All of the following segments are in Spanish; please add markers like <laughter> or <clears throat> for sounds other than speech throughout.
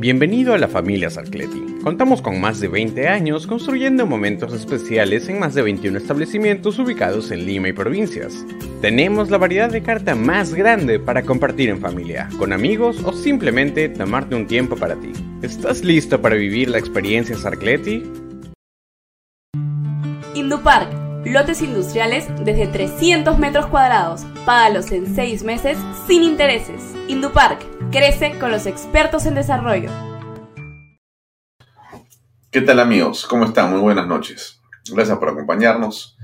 Bienvenido a la familia Sarcleti. Contamos con más de 20 años construyendo momentos especiales en más de 21 establecimientos ubicados en Lima y provincias. Tenemos la variedad de carta más grande para compartir en familia, con amigos o simplemente tomarte un tiempo para ti. ¿Estás listo para vivir la experiencia Sarcleti? Indupark, lotes industriales desde 300 metros cuadrados. Págalos en 6 meses sin intereses. Indupark Crece con los expertos en desarrollo. ¿Qué tal amigos? ¿Cómo están? Muy buenas noches. Gracias por acompañarnos.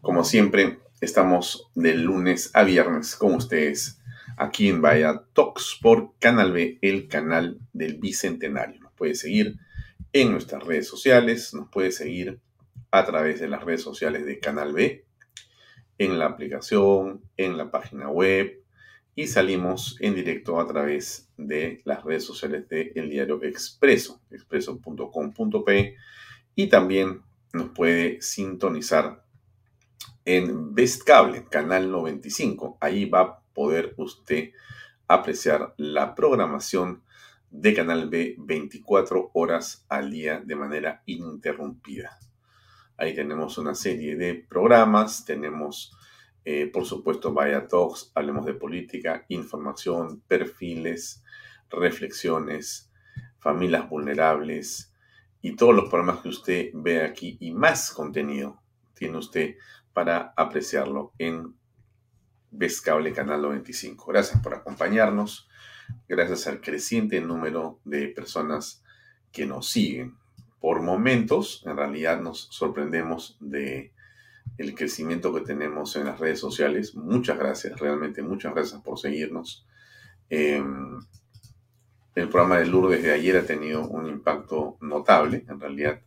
Como siempre, estamos de lunes a viernes con ustedes aquí en Vaya Talks por Canal B, el canal del Bicentenario. Nos puede seguir en nuestras redes sociales, nos puede seguir a través de las redes sociales de Canal B, en la aplicación, en la página web, y salimos en directo a través de las redes sociales del el diario Expreso, expreso.com.p y también nos puede sintonizar en Best Cable, canal 95. Ahí va a poder usted apreciar la programación de Canal B 24 horas al día de manera ininterrumpida. Ahí tenemos una serie de programas, tenemos eh, por supuesto, vaya talks, hablemos de política, información, perfiles, reflexiones, familias vulnerables y todos los programas que usted ve aquí y más contenido tiene usted para apreciarlo en Vescable Canal 95. Gracias por acompañarnos, gracias al creciente número de personas que nos siguen. Por momentos, en realidad nos sorprendemos de el crecimiento que tenemos en las redes sociales. Muchas gracias, realmente muchas gracias por seguirnos. Em, el programa de Lourdes de ayer ha tenido un impacto notable. En realidad,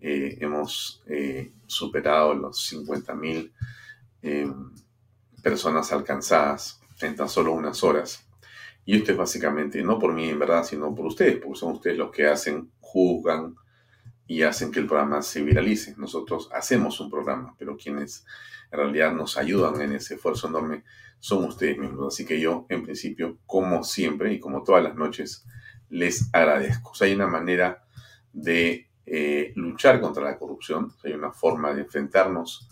eh, hemos eh, superado los 50.000 em, personas alcanzadas en tan solo unas horas. Y esto es básicamente, no por mí en verdad, sino por ustedes, porque son ustedes los que hacen, juzgan, y hacen que el programa se viralice. Nosotros hacemos un programa, pero quienes en realidad nos ayudan en ese esfuerzo enorme son ustedes mismos. Así que yo, en principio, como siempre y como todas las noches, les agradezco. hay una manera de eh, luchar contra la corrupción, hay una forma de enfrentarnos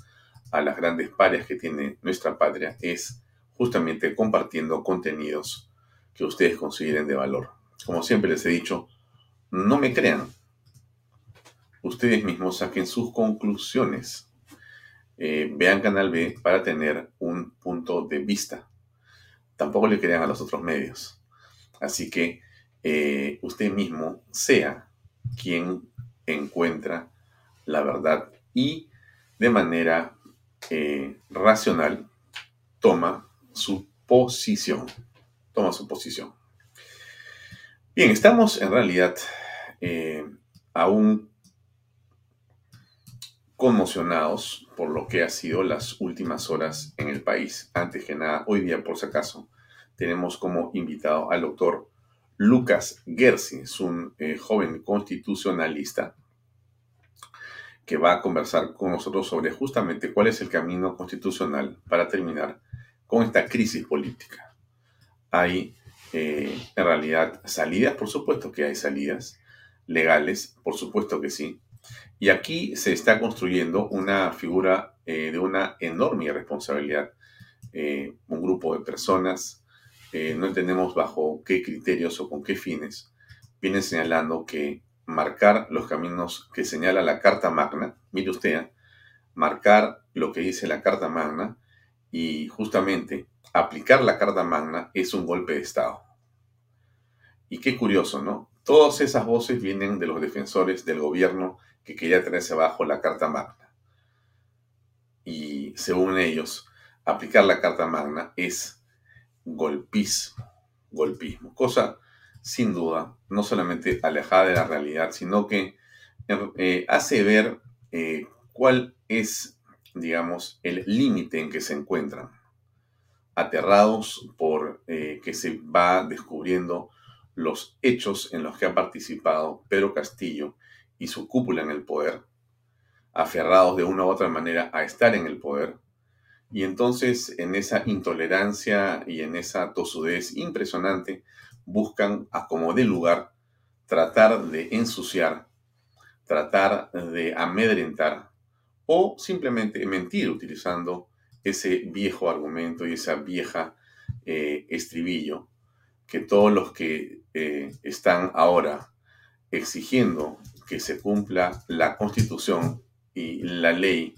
a las grandes parias que tiene nuestra patria, es justamente compartiendo contenidos que ustedes consideren de valor. Como siempre les he dicho, no me crean, ustedes mismos saquen sus conclusiones. Eh, vean Canal B para tener un punto de vista. Tampoco le crean a los otros medios. Así que eh, usted mismo sea quien encuentra la verdad y de manera eh, racional toma su posición. Toma su posición. Bien, estamos en realidad aún conmocionados por lo que ha sido las últimas horas en el país. Antes que nada, hoy día, por si acaso, tenemos como invitado al doctor Lucas Gersi, es un eh, joven constitucionalista que va a conversar con nosotros sobre justamente cuál es el camino constitucional para terminar con esta crisis política. Hay eh, en realidad salidas, por supuesto que hay salidas legales, por supuesto que sí, y aquí se está construyendo una figura eh, de una enorme responsabilidad. Eh, un grupo de personas eh, no entendemos bajo qué criterios o con qué fines, viene señalando que marcar los caminos que señala la Carta Magna, mire usted, marcar lo que dice la Carta Magna y justamente aplicar la Carta Magna es un golpe de Estado. Y qué curioso, ¿no? Todas esas voces vienen de los defensores del gobierno que quería tenerse bajo la Carta Magna. Y según ellos, aplicar la Carta Magna es golpismo, golpismo, cosa sin duda no solamente alejada de la realidad, sino que eh, hace ver eh, cuál es, digamos, el límite en que se encuentran, aterrados por eh, que se va descubriendo los hechos en los que ha participado Pedro Castillo y su cúpula en el poder, aferrados de una u otra manera a estar en el poder, y entonces en esa intolerancia y en esa tosudez impresionante buscan, a como de lugar, tratar de ensuciar, tratar de amedrentar o simplemente mentir utilizando ese viejo argumento y esa vieja eh, estribillo que todos los que eh, están ahora exigiendo que se cumpla la constitución y la ley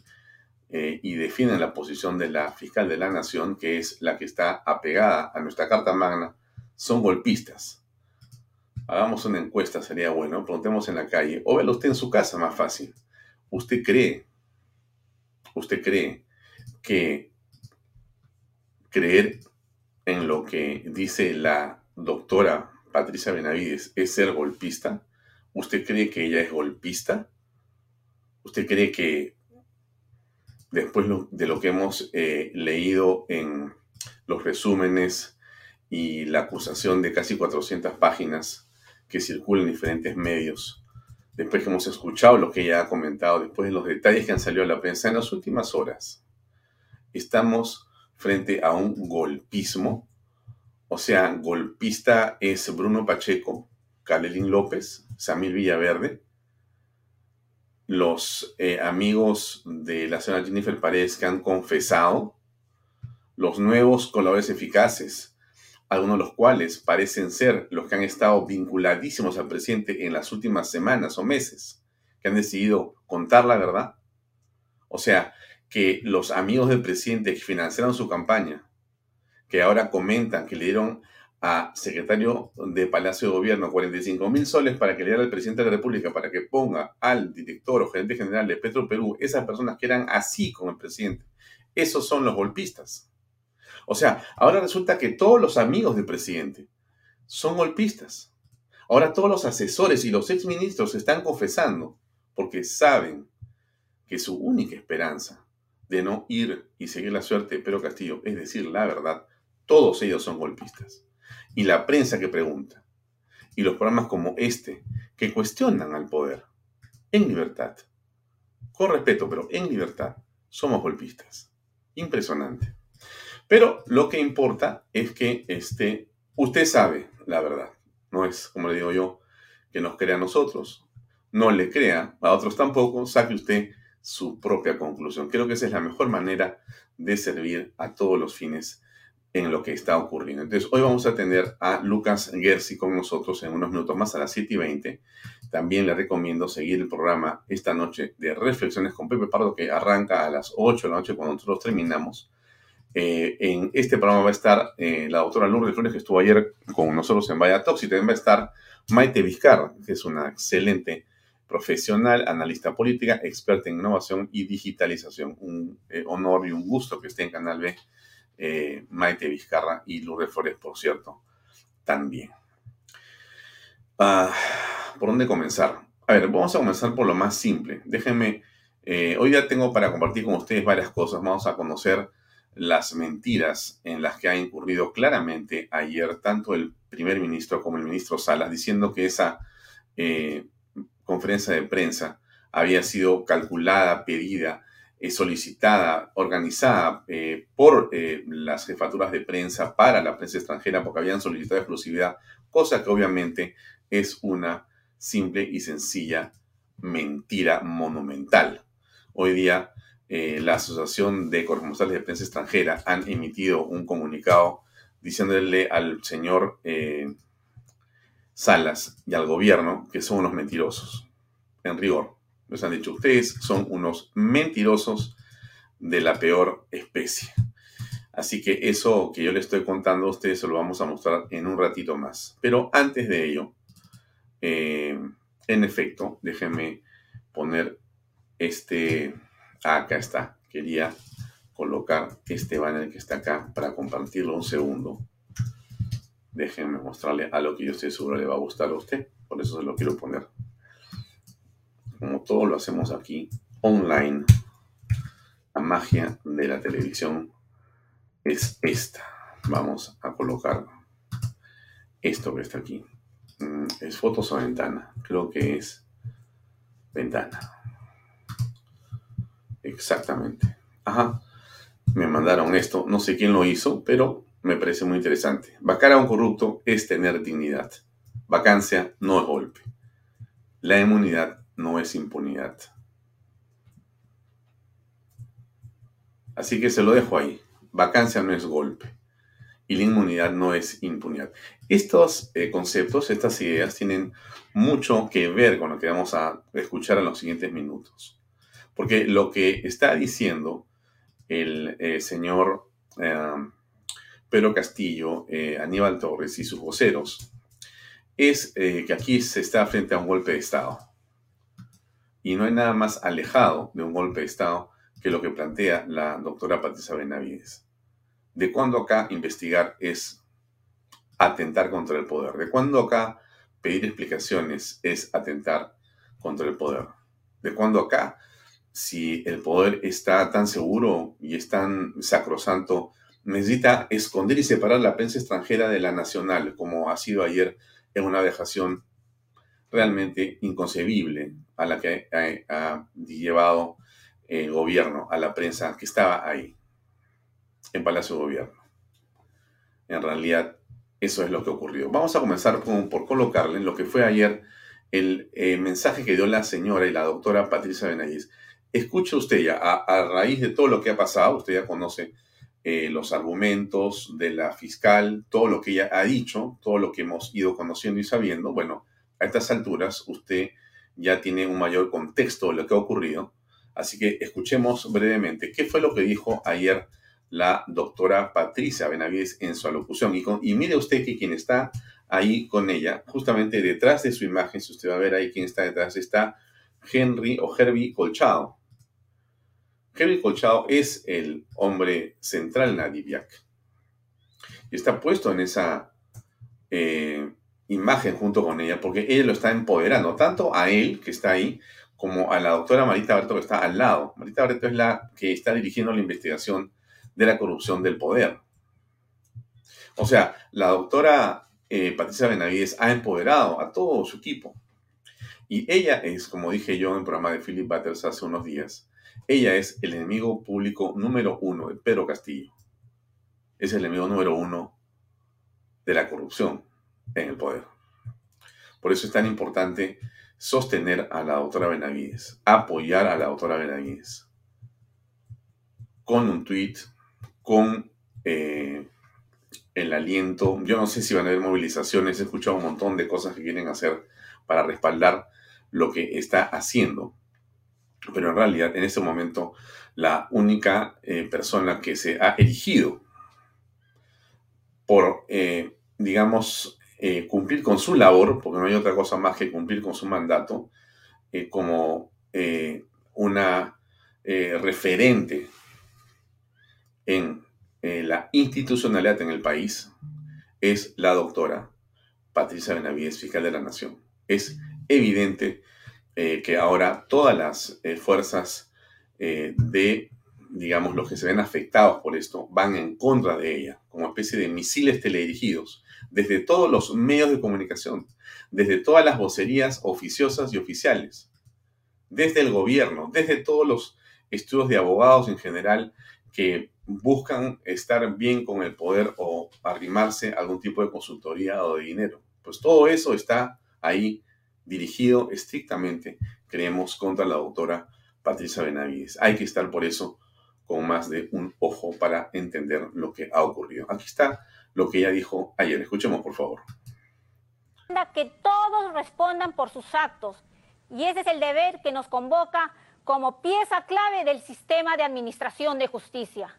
eh, y defienden la posición de la fiscal de la nación, que es la que está apegada a nuestra Carta Magna, son golpistas. Hagamos una encuesta, sería bueno, preguntemos en la calle, o velo usted en su casa, más fácil. ¿Usted cree, usted cree que creer en lo que dice la doctora Patricia Benavides es ser golpista? ¿Usted cree que ella es golpista? ¿Usted cree que después de lo que hemos eh, leído en los resúmenes y la acusación de casi 400 páginas que circulan en diferentes medios, después que hemos escuchado lo que ella ha comentado, después de los detalles que han salido a la prensa en las últimas horas, estamos frente a un golpismo, o sea, golpista es Bruno Pacheco, Calelín López, Samir Villaverde, los eh, amigos de la señora Jennifer Paredes que han confesado, los nuevos colaboradores eficaces, algunos de los cuales parecen ser los que han estado vinculadísimos al presidente en las últimas semanas o meses, que han decidido contar la verdad. O sea, que los amigos del presidente que financiaron su campaña, que ahora comentan que le dieron a secretario de Palacio de Gobierno 45 mil soles para que le diera al presidente de la República para que ponga al director o gerente general de Petro Perú, esas personas que eran así con el presidente, esos son los golpistas. O sea, ahora resulta que todos los amigos del presidente son golpistas. Ahora todos los asesores y los exministros están confesando porque saben que su única esperanza de no ir y seguir la suerte de Pedro Castillo, es decir, la verdad, todos ellos son golpistas y la prensa que pregunta, y los programas como este que cuestionan al poder en libertad, con respeto, pero en libertad, somos golpistas. Impresionante. Pero lo que importa es que este, usted sabe la verdad. No es, como le digo yo, que nos crea a nosotros. No le crea a otros tampoco. Saque usted su propia conclusión. Creo que esa es la mejor manera de servir a todos los fines en lo que está ocurriendo. Entonces, hoy vamos a tener a Lucas Gersi con nosotros en unos minutos más a las 7 y 20. También le recomiendo seguir el programa esta noche de Reflexiones con Pepe Pardo, que arranca a las 8 de la noche cuando nosotros terminamos. Eh, en este programa va a estar eh, la doctora Lourdes Flores, que estuvo ayer con nosotros en Vaya y también va a estar Maite Vizcarra, que es una excelente profesional, analista política, experta en innovación y digitalización. Un eh, honor y un gusto que esté en Canal B eh, Maite Vizcarra y Lourdes Flores, por cierto, también. Ah, ¿Por dónde comenzar? A ver, vamos a comenzar por lo más simple. Déjenme, eh, hoy ya tengo para compartir con ustedes varias cosas. Vamos a conocer las mentiras en las que ha incurrido claramente ayer tanto el primer ministro como el ministro Salas, diciendo que esa eh, conferencia de prensa había sido calculada, pedida, eh, solicitada, organizada eh, por eh, las jefaturas de prensa para la prensa extranjera porque habían solicitado exclusividad, cosa que obviamente es una simple y sencilla mentira monumental. Hoy día la Asociación de Corresponsales de Prensa Extranjera han emitido un comunicado diciéndole al señor eh, Salas y al gobierno que son unos mentirosos, en rigor. Les han dicho, ustedes son unos mentirosos de la peor especie. Así que eso que yo les estoy contando a ustedes se lo vamos a mostrar en un ratito más. Pero antes de ello, eh, en efecto, déjenme poner este... acá está. Quería colocar este banner que está acá para compartirlo un segundo. Déjenme mostrarle a lo que yo estoy seguro le va a gustar a usted. Por eso se lo quiero poner. Como todo lo hacemos aquí, online. La magia de la televisión es esta. Vamos a colocar esto que está aquí. Mm, ¿Es fotos o ventana? Creo que es ventana. Exactamente. Ajá. Me mandaron esto. No sé quién lo hizo, pero me parece muy interesante. Vacar a un corrupto es tener dignidad. Vacancia no es golpe. La inmunidad no es impunidad. Así que se lo dejo ahí. Vacancia no es golpe y la inmunidad no es impunidad. Estos eh, conceptos, estas ideas tienen mucho que ver con lo que vamos a escuchar en los siguientes minutos. Porque lo que está diciendo el eh, señor eh, Pedro Castillo, Aníbal Torres y sus voceros es que aquí se está frente a un golpe de Estado. Y no hay nada más alejado de un golpe de Estado que lo que plantea la doctora Patricia Benavides. ¿De cuándo acá investigar es atentar contra el poder? ¿De cuándo acá pedir explicaciones es atentar contra el poder? ¿De cuándo acá, si el poder está tan seguro y es tan sacrosanto, necesita esconder y separar la prensa extranjera de la nacional, como ha sido ayer en una dejación realmente inconcebible a la que ha llevado el gobierno, a la prensa que estaba ahí, en Palacio de Gobierno. En realidad, eso es lo que ocurrió. Vamos a comenzar por colocarle lo que fue ayer el eh, mensaje que dio la señora y la doctora Patricia Benavides. Escuche usted ya, a, raíz de todo lo que ha pasado, usted ya conoce eh, los argumentos de la fiscal, todo lo que ella ha dicho, todo lo que hemos ido conociendo y sabiendo. Bueno, a estas alturas usted ya tiene un mayor contexto de lo que ha ocurrido Así que escuchemos brevemente qué fue lo que dijo ayer la doctora Patricia Benavides en su alocución. Y, mire usted que quien está ahí con ella, justamente detrás de su imagen, si usted va a ver ahí quién está detrás, está Henry o Herbie Colchado. Herbie Colchado es el hombre central en la DIVIAC. Y está puesto en esa eh, imagen junto con ella porque ella lo está empoderando, tanto a él, que está ahí, como a la doctora Marita Barreto que está al lado. Marita Barreto es la que está dirigiendo la investigación de la corrupción del poder. O sea, la doctora eh, Patricia Benavides ha empoderado a todo su equipo. Y ella es, como dije yo en el programa de Philip Butters hace unos días, ella es el enemigo público número uno de Pedro Castillo. Es el enemigo número uno de la corrupción en el poder. Por eso es tan importante sostener a la doctora Benavides, apoyar a la doctora Benavides con un tweet, con eh, el aliento. Yo no sé si van a haber movilizaciones, he escuchado un montón de cosas que quieren hacer para respaldar lo que está haciendo. Pero en realidad, en este momento, la única eh, persona que se ha erigido por, eh, digamos, eh, cumplir con su labor, porque no hay otra cosa más que cumplir con su mandato, eh, como eh, una referente en la institucionalidad en el país, es la doctora Patricia Benavides, fiscal de la Nación. Es evidente que ahora todas las fuerzas de, digamos, los que se ven afectados por esto, van en contra de ella, como especie de misiles teledirigidos desde todos los medios de comunicación, desde todas las vocerías oficiosas y oficiales, desde el gobierno, desde todos los estudios de abogados en general que buscan estar bien con el poder o arrimarse a algún tipo de consultoría o de dinero. Pues todo eso está ahí dirigido estrictamente, creemos, contra la doctora Patricia Benavides. Hay que estar por eso con más de un ojo para entender lo que ha ocurrido. Aquí está lo que ella dijo ayer. Escuchemos, por favor. Que todos respondan por sus actos y ese es el deber que nos convoca como pieza clave del sistema de administración de justicia.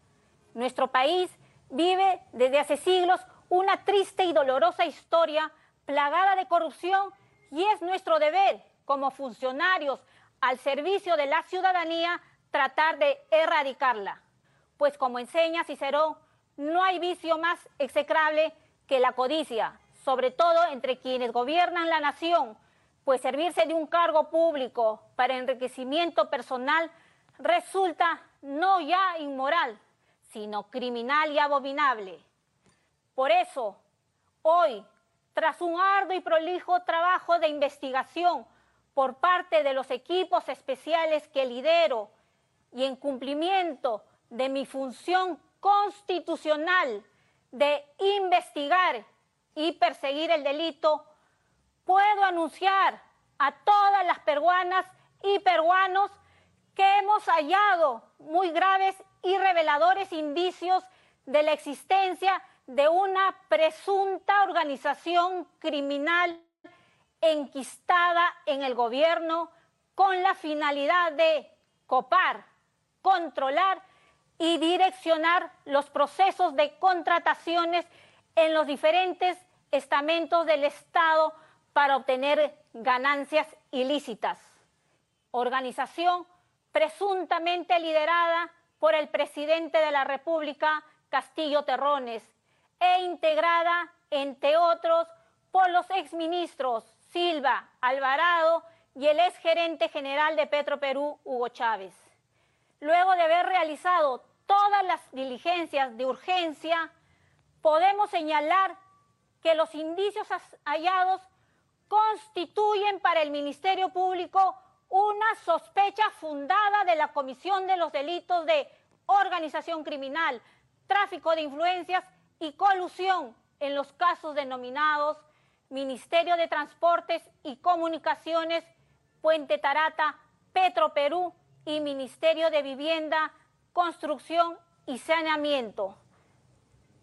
Nuestro país vive desde hace siglos una triste y dolorosa historia plagada de corrupción y es nuestro deber como funcionarios al servicio de la ciudadanía tratar de erradicarla. Pues como enseña Cicerón, no hay vicio más execrable que la codicia, sobre todo entre quienes gobiernan la nación, pues servirse de un cargo público para enriquecimiento personal resulta no ya inmoral, sino criminal y abominable. Por eso, hoy, tras un arduo y prolijo trabajo de investigación por parte de los equipos especiales que lidero y en cumplimiento de mi función constitucional de investigar y perseguir el delito, puedo anunciar a todas las peruanas y peruanos que hemos hallado muy graves y reveladores indicios de la existencia de una presunta organización criminal enquistada en el gobierno con la finalidad de copar, controlar y direccionar los procesos de contrataciones en los diferentes estamentos del Estado para obtener ganancias ilícitas. Organización presuntamente liderada por el presidente de la República, Castillo Terrones, e integrada, entre otros, por los exministros Silva, Alvarado y el exgerente general de Petro Perú, Hugo Chávez. Luego de haber realizado todas las diligencias de urgencia, podemos señalar que los indicios hallados constituyen para el Ministerio Público una sospecha fundada de la comisión de los delitos de organización criminal, tráfico de influencias y colusión en los casos denominados Ministerio de Transportes y Comunicaciones, Puente Tarata, Petro Perú y Ministerio de Vivienda, Construcción y Saneamiento.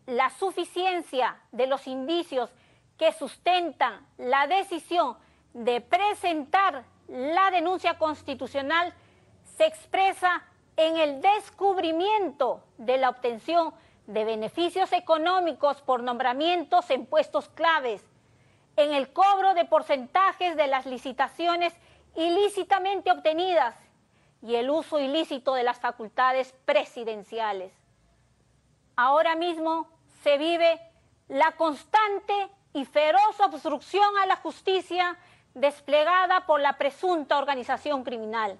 La suficiencia de los indicios que sustentan la decisión de presentar la denuncia constitucional se expresa en el descubrimiento de la obtención de beneficios económicos por nombramientos en puestos claves, en el cobro de porcentajes de las licitaciones ilícitamente obtenidas y el uso ilícito de las facultades presidenciales. Ahora mismo se vive la constante y feroz obstrucción a la justicia desplegada por la presunta organización criminal,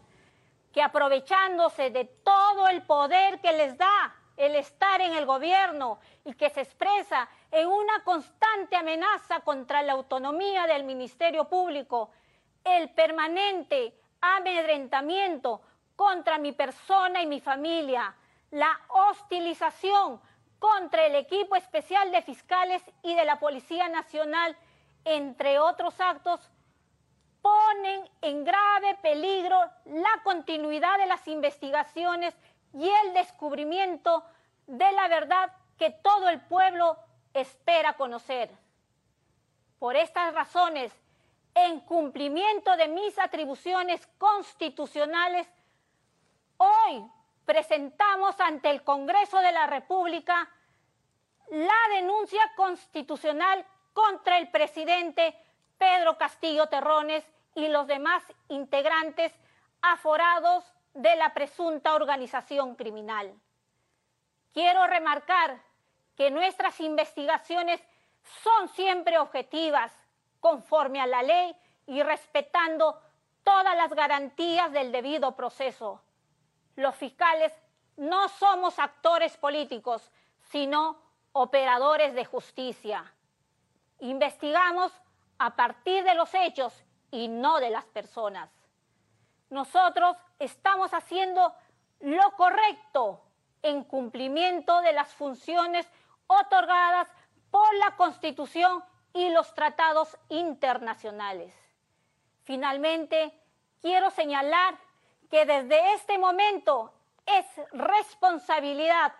que aprovechándose de todo el poder que les da el estar en el gobierno y que se expresa en una constante amenaza contra la autonomía del Ministerio Público, el permanente amedrentamiento contra mi persona y mi familia, la hostilización contra el equipo especial de fiscales y de la Policía Nacional, entre otros actos, ponen en grave peligro la continuidad de las investigaciones y el descubrimiento de la verdad que todo el pueblo espera conocer. Por estas razones, en cumplimiento de mis atribuciones constitucionales, hoy presentamos ante el Congreso de la República la denuncia constitucional contra el presidente Pedro Castillo Terrones y los demás integrantes aforados de la presunta organización criminal. Quiero remarcar que nuestras investigaciones son siempre objetivas, conforme a la ley y respetando todas las garantías del debido proceso los fiscales no somos actores políticos, sino operadores de justicia. Investigamos a partir de los hechos y no de las personas. Nosotros estamos haciendo lo correcto en cumplimiento de las funciones otorgadas por la Constitución y los tratados internacionales. Finalmente, quiero señalar que desde este momento es responsabilidad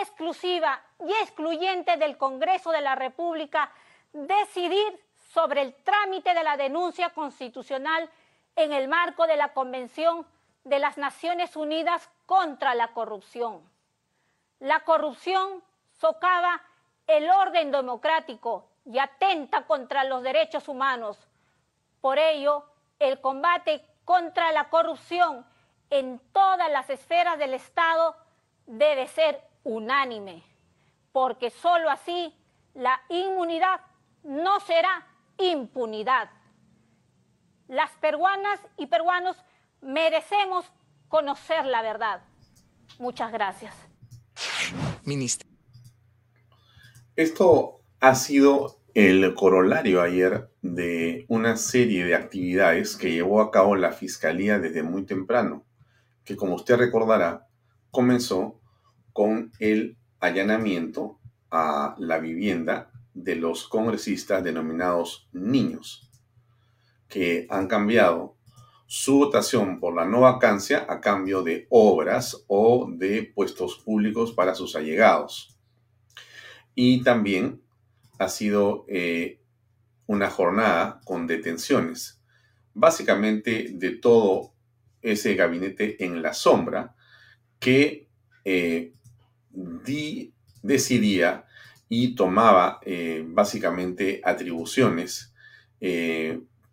exclusiva y excluyente del Congreso de la República decidir sobre el trámite de la denuncia constitucional en el marco de la Convención de las Naciones Unidas contra la Corrupción. La corrupción socava el orden democrático y atenta contra los derechos humanos. Por ello, el combate contra la corrupción en todas las esferas del Estado debe ser unánime, porque sólo así la inmunidad no será impunidad. Las peruanas y peruanos merecemos conocer la verdad. Muchas gracias. Ministro. Esto ha sido el corolario ayer de una serie de actividades que llevó a cabo la Fiscalía desde muy temprano, que como usted recordará, comenzó con el allanamiento a la vivienda de los congresistas denominados niños, que han cambiado su votación por la no vacancia a cambio de obras o de puestos públicos para sus allegados. Y también ha sido eh, una jornada con detenciones, básicamente de todo ese gabinete en la sombra que eh, decidía y tomaba eh, básicamente atribuciones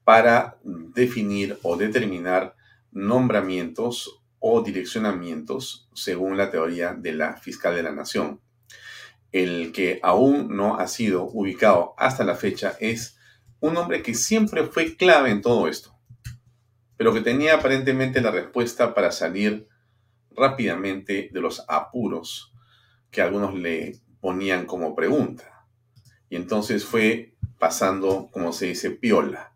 para definir o determinar nombramientos o direccionamientos según la teoría de la fiscal de la nación. El que aún no ha sido ubicado hasta la fecha es un hombre que siempre fue clave en todo esto, pero que tenía aparentemente la respuesta para salir rápidamente de los apuros que algunos le ponían como pregunta. Y entonces fue pasando, como se dice, piola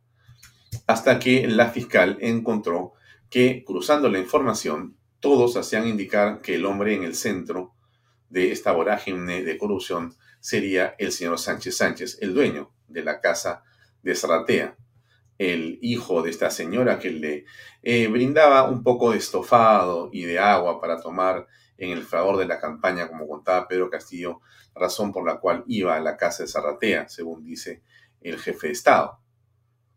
hasta que la fiscal encontró que, cruzando la información, todos hacían indicar que el hombre en el centro de esta vorágine de corrupción sería el señor Sánchez Sánchez, el dueño de la casa de Zaratea, el hijo de esta señora que le eh, brindaba un poco de estofado y de agua para tomar en el favor de la campaña, como contaba Pedro Castillo, razón por la cual iba a la casa de Zaratea, según dice el jefe de Estado.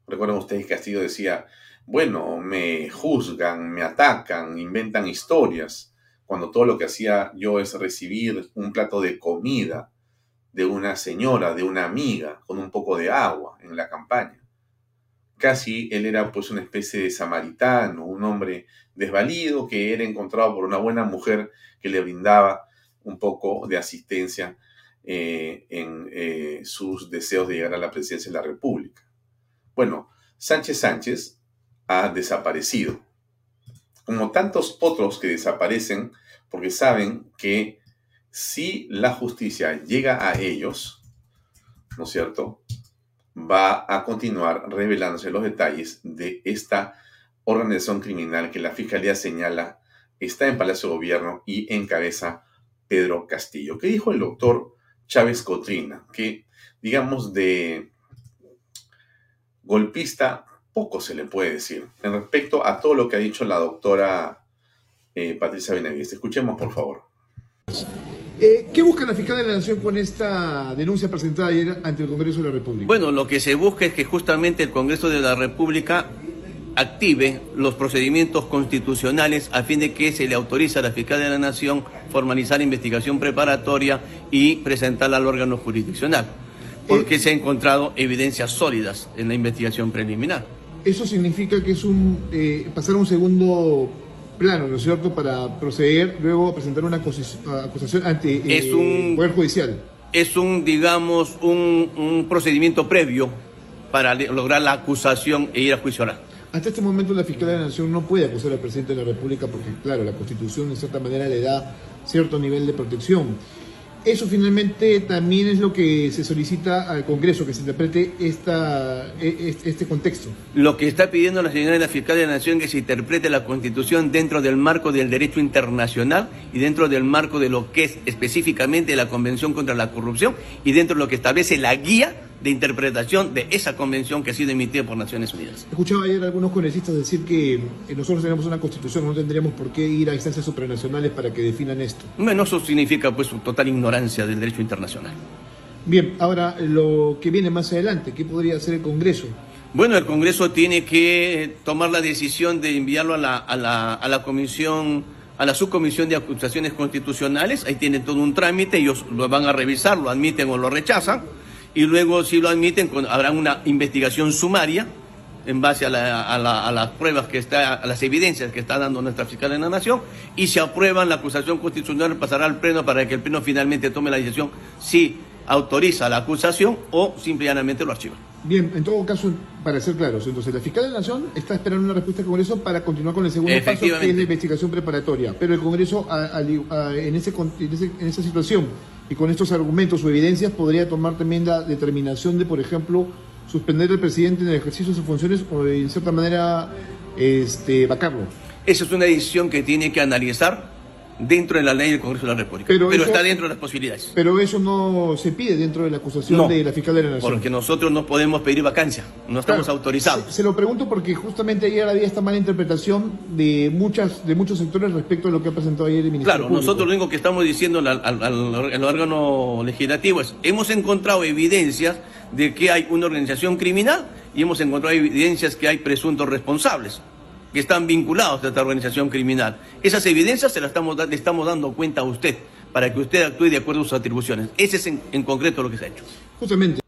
Recuerden ustedes que Castillo decía, bueno, me juzgan, me atacan, inventan historias, cuando todo lo que hacía yo es recibir un plato de comida de una señora, de una amiga, con un poco de agua en la campaña. Casi él era pues una especie de samaritano, un hombre desvalido que era encontrado por una buena mujer que le brindaba un poco de asistencia eh, en eh, sus deseos de llegar a la presidencia de la República. Bueno, Sánchez Sánchez ha desaparecido, como tantos otros que desaparecen porque saben que si la justicia llega a ellos, ¿no es cierto? Va a continuar revelándose los detalles de esta organización criminal que la Fiscalía señala está en Palacio de Gobierno y encabeza Pedro Castillo. ¿Qué dijo el doctor Chávez Cotrina? Que, digamos, de golpista, poco se le puede decir en respecto a todo lo que ha dicho la doctora eh, Patricia Benavides. Escuchemos, por favor. Eh, ¿Qué busca la fiscal de la Nación con esta denuncia presentada ayer ante el Congreso de la República? Bueno, lo que se busca es que justamente el Congreso de la República active los procedimientos constitucionales a fin de que se le autorice a la fiscal de la Nación formalizar investigación preparatoria y presentarla al órgano jurisdiccional porque se han encontrado evidencias sólidas en la investigación preliminar. Eso significa que es un eh, pasar a un segundo plano, ¿no es cierto?, para proceder luego a presentar una acusación ante eh, el Poder Judicial. Es un, digamos, un, procedimiento previo para lograr la acusación e ir a juicio oral. Hasta este momento la Fiscalía de la Nación no puede acusar al presidente de la República porque, claro, la Constitución de cierta manera le da cierto nivel de protección. Eso finalmente también es lo que se solicita al Congreso, que se interprete esta, e, este contexto. Lo que está pidiendo la señora de la Fiscal de la Nación es que se interprete la Constitución dentro del marco del derecho internacional y dentro del marco de lo que es específicamente la Convención contra la Corrupción y dentro de lo que establece la guía de interpretación de esa convención que ha sido emitida por Naciones Unidas. Escuchaba ayer a algunos congresistas decir que eh, nosotros tenemos una constitución, no tendríamos por qué ir a instancias supranacionales para que definan esto. Bueno, eso significa pues total ignorancia del derecho internacional. Bien, ahora lo que viene más adelante, ¿qué podría hacer el Congreso? Bueno, el Congreso tiene que tomar la decisión de enviarlo a la, a la, a la comisión, a la subcomisión de acusaciones constitucionales. Ahí tiene todo un trámite, ellos lo van a revisar, lo admiten o lo rechazan. Y luego, si lo admiten, habrá una investigación sumaria en base a, a, las pruebas que está, a las evidencias que está dando nuestra fiscal en la Nación, y si aprueban la acusación constitucional pasará al Pleno para que el Pleno finalmente tome la decisión si autoriza la acusación o simplemente lo archiva. Bien, en todo caso, para ser claros, entonces la fiscal de la Nación está esperando una respuesta del Congreso para continuar con el segundo paso, que es la investigación preparatoria. Pero el Congreso, en, ese, en, esa situación y con estos argumentos o evidencias, podría tomar también la determinación de, por ejemplo, suspender al presidente en el ejercicio de sus funciones o, en cierta manera, este, vacarlo. Esa es una decisión que tiene que analizar dentro de la ley del Congreso de la República. Pero, está dentro de las posibilidades. Pero eso no se pide dentro de la acusación de la fiscal de la Nación. Porque nosotros no podemos pedir vacancia, no estamos autorizados. Se, lo pregunto porque justamente ayer había esta mala interpretación de muchas de muchos sectores respecto a lo que ha presentado ayer el Ministerio Claro, nosotros lo único que estamos diciendo al, al órgano legislativo es, hemos encontrado evidencias de que hay una organización criminal y hemos encontrado evidencias que hay presuntos responsables que están vinculados a esta organización criminal. Esas evidencias se las estamos, le estamos dando cuenta a usted para que usted actúe de acuerdo a sus atribuciones. Ese es en, concreto lo que se ha hecho. Justamente.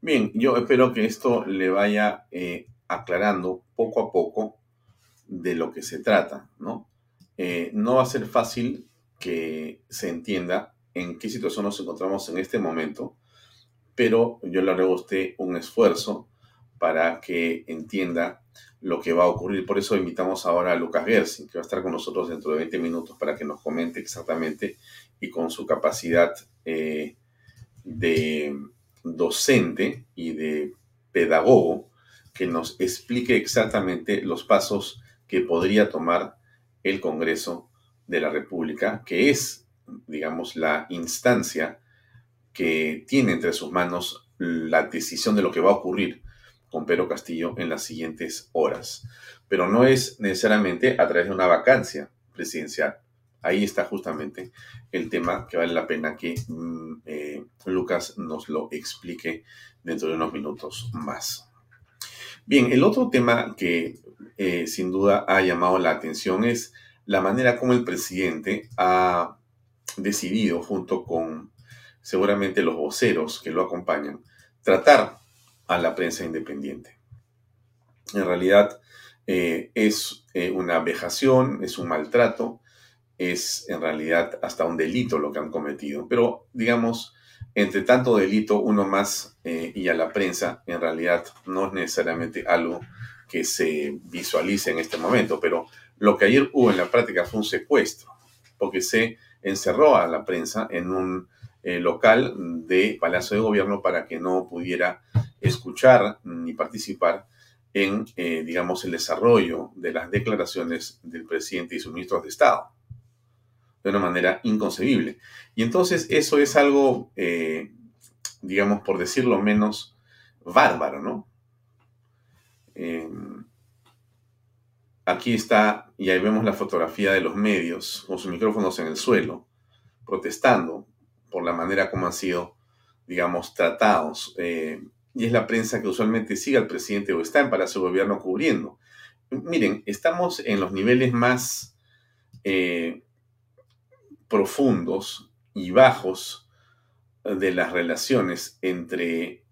Bien, yo espero que esto le vaya eh, aclarando poco a poco de lo que se trata, ¿no? Eh, no va a ser fácil que se entienda en qué situación nos encontramos en este momento, pero yo le ruego a usted un esfuerzo para que entienda lo que va a ocurrir. Por eso invitamos ahora a Lucas Gersing, que va a estar con nosotros dentro de 20 minutos para que nos comente exactamente y con su capacidad eh, de docente y de pedagogo, que nos explique exactamente los pasos que podría tomar el Congreso de la República, que es, digamos, la instancia que tiene entre sus manos la decisión de lo que va a ocurrir con Pedro Castillo en las siguientes horas. Pero no es necesariamente a través de una vacancia presidencial. Ahí está justamente el tema que vale la pena que mm, eh, Lucas nos lo explique dentro de unos minutos más. Bien, el otro tema que eh, sin duda ha llamado la atención es la manera como el presidente ha decidido, junto con seguramente los voceros que lo acompañan, tratar a la prensa independiente. En realidad eh, es eh, una vejación, es un maltrato, es en realidad hasta un delito lo que han cometido. Pero digamos, entre tanto delito, uno más eh, y a la prensa, en realidad no es necesariamente algo que se visualice en este momento, pero lo que ayer hubo en la práctica fue un secuestro, porque se encerró a la prensa en un local de Palacio de Gobierno para que no pudiera escuchar ni participar en, eh, digamos, el desarrollo de las declaraciones del presidente y sus ministros de Estado, de una manera inconcebible. Y entonces eso es algo, eh, digamos, por decirlo menos, bárbaro, ¿no? Aquí está, y ahí vemos la fotografía de los medios con sus micrófonos en el suelo, protestando por la manera como han sido, digamos, tratados. Eh, y es la prensa que usualmente sigue al presidente o está en Palacio de Gobierno cubriendo. Miren, estamos en los niveles más eh, profundos y bajos de las relaciones entre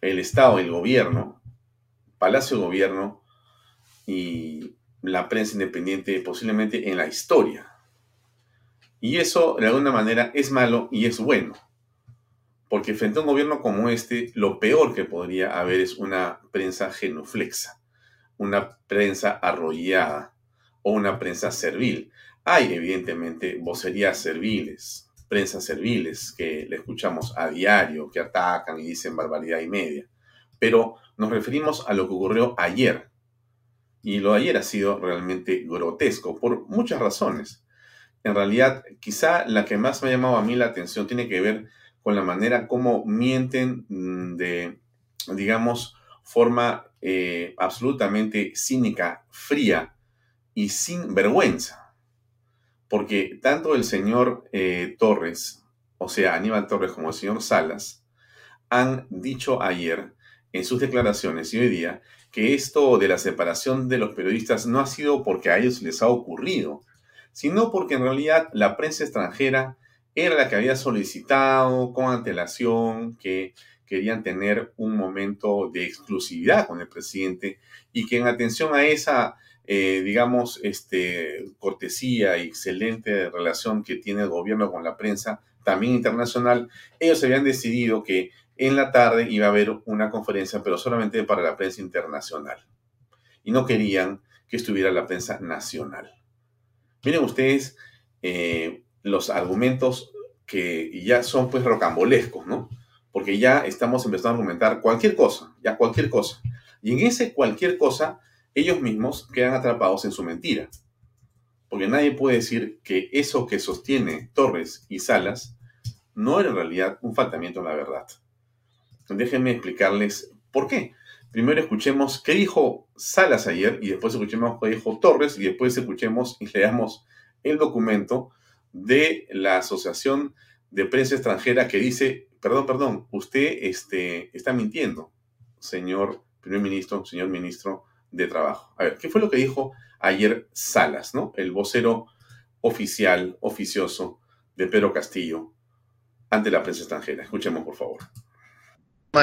el Estado y el gobierno, Palacio de Gobierno y la prensa independiente posiblemente en la historia. Y eso de alguna manera es malo y es bueno. Porque frente a un gobierno como este, lo peor que podría haber es una prensa genuflexa, una prensa arrollada o una prensa servil. Hay evidentemente vocerías serviles, prensas serviles que le escuchamos a diario, que atacan y dicen barbaridad y media. Pero nos referimos a lo que ocurrió ayer. Y lo de ayer ha sido realmente grotesco por muchas razones. En realidad, quizá la que más me ha llamado a mí la atención tiene que ver con la manera como mienten mm, de, digamos, forma eh, absolutamente cínica, fría y sin vergüenza. Porque tanto el señor eh, Torres, o sea, Aníbal Torres como el señor Salas, han dicho ayer en sus declaraciones y hoy día que esto de la separación de los periodistas no ha sido porque a ellos les ha ocurrido, sino porque en realidad la prensa extranjera era la que había solicitado con antelación que querían tener un momento de exclusividad con el presidente y que en atención a esa, eh, digamos, este, cortesía y excelente relación que tiene el gobierno con la prensa, también internacional, ellos habían decidido que en la tarde iba a haber una conferencia, pero solamente para la prensa internacional. Y no querían que estuviera la prensa nacional. Miren ustedes eh, los argumentos que ya son pues rocambolescos, ¿no? Porque ya estamos empezando a argumentar cualquier cosa, ya cualquier cosa. Y en ese cualquier cosa, ellos mismos quedan atrapados en su mentira. Porque nadie puede decir que eso que sostiene Torres y Salas no era en realidad un faltamiento a la verdad. Déjenme explicarles por qué. Primero escuchemos qué dijo Salas ayer y después escuchemos qué dijo Torres y después escuchemos y leamos el documento de la Asociación de Prensa Extranjera que dice, perdón, perdón, usted este, está mintiendo, señor primer ministro, señor ministro de Trabajo. A ver, ¿qué fue lo que dijo ayer Salas, ¿no? El vocero oficial, oficioso de Pedro Castillo ante la prensa extranjera. Escuchemos, por favor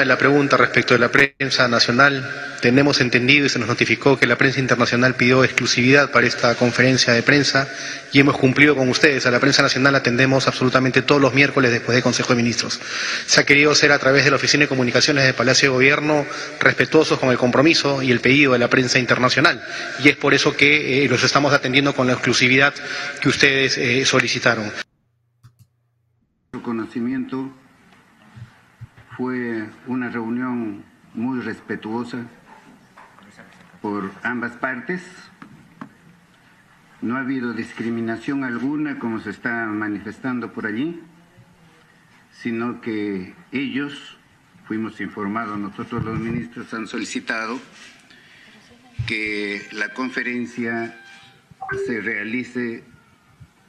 la pregunta respecto de la prensa nacional, tenemos entendido y se nos notificó que la prensa internacional pidió exclusividad para esta conferencia de prensa y hemos cumplido con ustedes. A la prensa nacional atendemos absolutamente todos los miércoles después del Consejo de Ministros. Se ha querido hacer a través de la Oficina de Comunicaciones del Palacio de Gobierno respetuosos con el compromiso y el pedido de la prensa internacional y es por eso que eh, los estamos atendiendo con la exclusividad que ustedes eh, solicitaron. Conocimiento fue una reunión muy respetuosa por ambas partes. No ha habido discriminación alguna como se está manifestando por allí, sino que ellos, fuimos informados, nosotros los ministros han solicitado que la conferencia se realice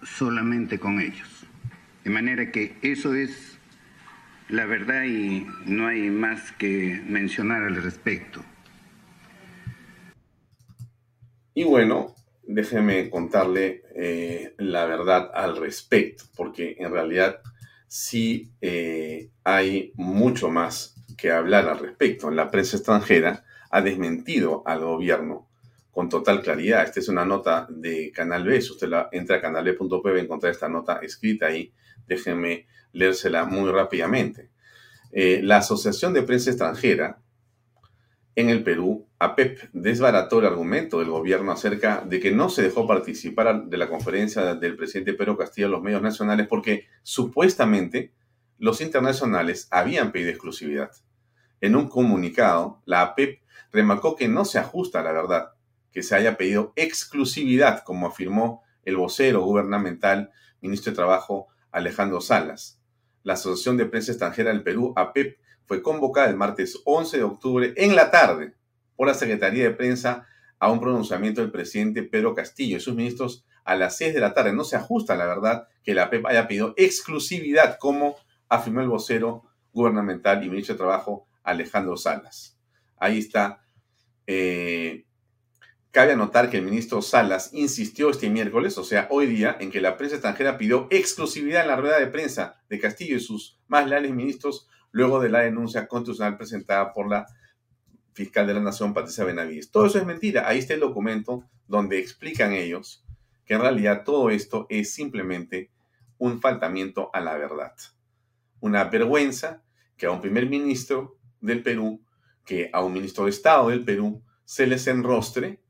solamente con ellos. De manera que eso es la verdad y no hay más que mencionar al respecto. Y bueno, déjeme contarle eh, la verdad al respecto, porque en realidad sí eh, hay mucho más que hablar al respecto. La prensa extranjera ha desmentido al gobierno con total claridad. Esta es una nota de Canal B. Si usted la, entra a canalb.p va a encontrar esta nota escrita ahí. Déjeme leérsela muy rápidamente. Eh, la Asociación de Prensa Extranjera en el Perú, APEP, desbarató el argumento del gobierno acerca de que no se dejó participar de la conferencia del presidente Pedro Castillo a los medios nacionales porque supuestamente los internacionales habían pedido exclusividad. En un comunicado, la APEP remarcó que no se ajusta a la verdad que se haya pedido exclusividad, como afirmó el vocero gubernamental, ministro de Trabajo Alejandro Salas la Asociación de Prensa Extranjera del Perú, APEP, fue convocada el martes 11 de octubre en la tarde por la Secretaría de Prensa a un pronunciamiento del presidente Pedro Castillo y sus ministros a las 6 de la tarde. No se ajusta, la verdad, que la APEP haya pedido exclusividad, como afirmó el vocero gubernamental y ministro de Trabajo Alejandro Salas. Ahí está eh, Cabe anotar que el ministro Salas insistió este miércoles, o sea, hoy día, en que la prensa extranjera pidió exclusividad en la rueda de prensa de Castillo y sus más leales ministros luego de la denuncia constitucional presentada por la fiscal de la Nación, Patricia Benavides. Todo eso es mentira. Ahí está el documento donde explican ellos que en realidad todo esto es simplemente un faltamiento a la verdad. Una vergüenza que a un primer ministro del Perú, que a un ministro de Estado del Perú, se les enrostre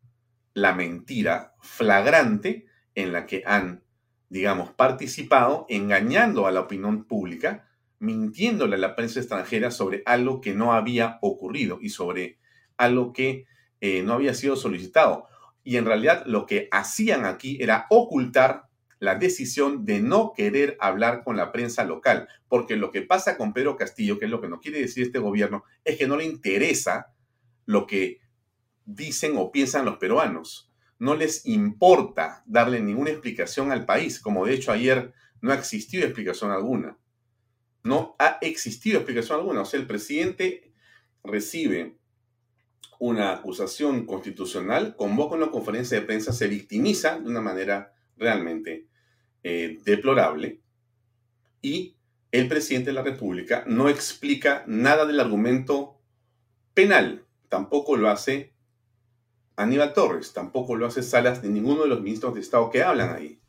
la mentira flagrante en la que han, digamos, participado engañando a la opinión pública, mintiéndole a la prensa extranjera sobre algo que no había ocurrido y sobre algo que eh, no había sido solicitado. Y en realidad lo que hacían aquí era ocultar la decisión de no querer hablar con la prensa local, porque lo que pasa con Pedro Castillo, que es lo que no quiere decir este gobierno, es que no le interesa lo que dicen o piensan los peruanos. No les importa darle ninguna explicación al país, como de hecho ayer no ha existido explicación alguna. No ha existido explicación alguna. O sea, el presidente recibe una acusación constitucional, convoca una conferencia de prensa, se victimiza de una manera realmente eh, deplorable y el presidente de la República no explica nada del argumento penal, tampoco lo hace Aníbal Torres, tampoco lo hace Salas ni ninguno de los ministros de Estado que hablan ahí.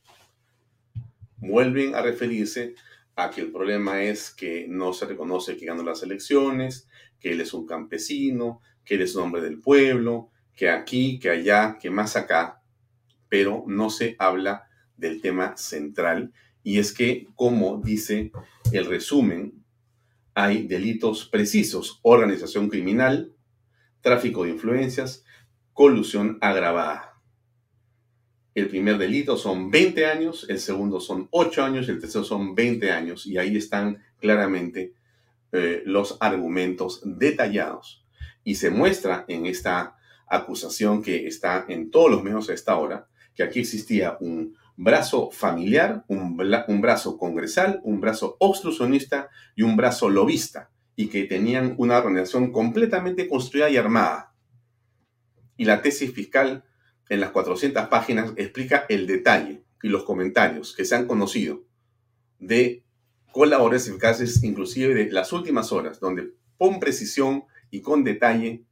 Vuelven a referirse a que el problema es que no se reconoce que ganó las elecciones, que él es un campesino, que él es un hombre del pueblo, que aquí, que allá, que más acá, pero no se habla del tema central y es que, como dice el resumen, hay delitos precisos, organización criminal, tráfico de influencias, colusión agravada. El primer delito son 20 años, el segundo son 8 años y el tercero son 20 años. Y ahí están claramente eh, los argumentos detallados. Y se muestra en esta acusación que está en todos los medios a esta hora, que aquí existía un brazo familiar, un, un brazo congresal, un brazo obstruccionista y un brazo lobista, y que tenían una organización completamente construida y armada. Y la tesis fiscal en las 400 páginas explica el detalle y los comentarios que se han conocido de colaboradores eficaces, inclusive de las últimas horas, donde con precisión y con detalle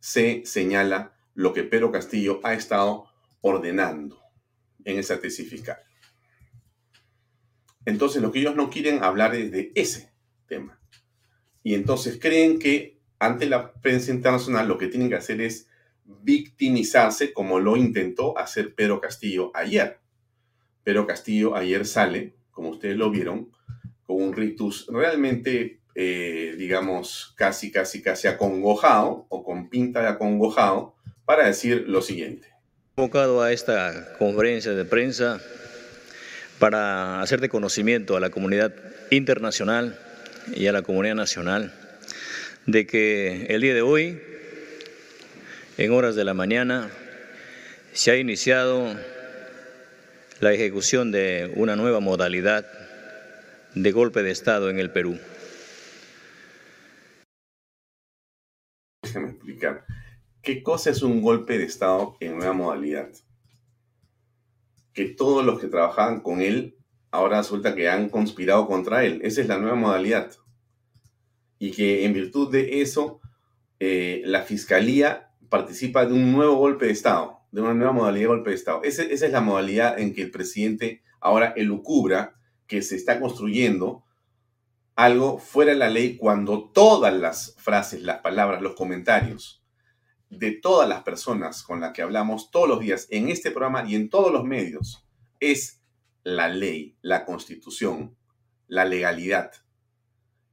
se señala lo que Pedro Castillo ha estado ordenando en esa tesis fiscal. Entonces, lo que ellos no quieren hablar es de ese tema. Y entonces creen que ante la prensa internacional lo que tienen que hacer es victimizarse como lo intentó hacer Pedro Castillo ayer. Pedro Castillo ayer sale, como ustedes lo vieron, con un rictus realmente, eh, digamos, casi, casi, casi acongojado o con pinta de acongojado para decir lo siguiente. Convocado a esta conferencia de prensa para hacer de conocimiento a la comunidad internacional y a la comunidad nacional de que el día de hoy en horas de la mañana se ha iniciado la ejecución de una nueva modalidad de golpe de Estado en el Perú. Déjame explicar. ¿Qué cosa es un golpe de Estado en nueva modalidad? Que todos los que trabajaban con él ahora resulta que han conspirado contra él. Esa es la nueva modalidad. Y que en virtud de eso, eh, la fiscalía participa de un nuevo golpe de Estado, de una nueva modalidad de golpe de Estado. esa es la modalidad en que el presidente ahora elucubra que se está construyendo algo fuera de la ley cuando todas las frases, las palabras, los comentarios de todas las personas con las que hablamos todos los días en este programa y en todos los medios es la ley, la constitución, la legalidad.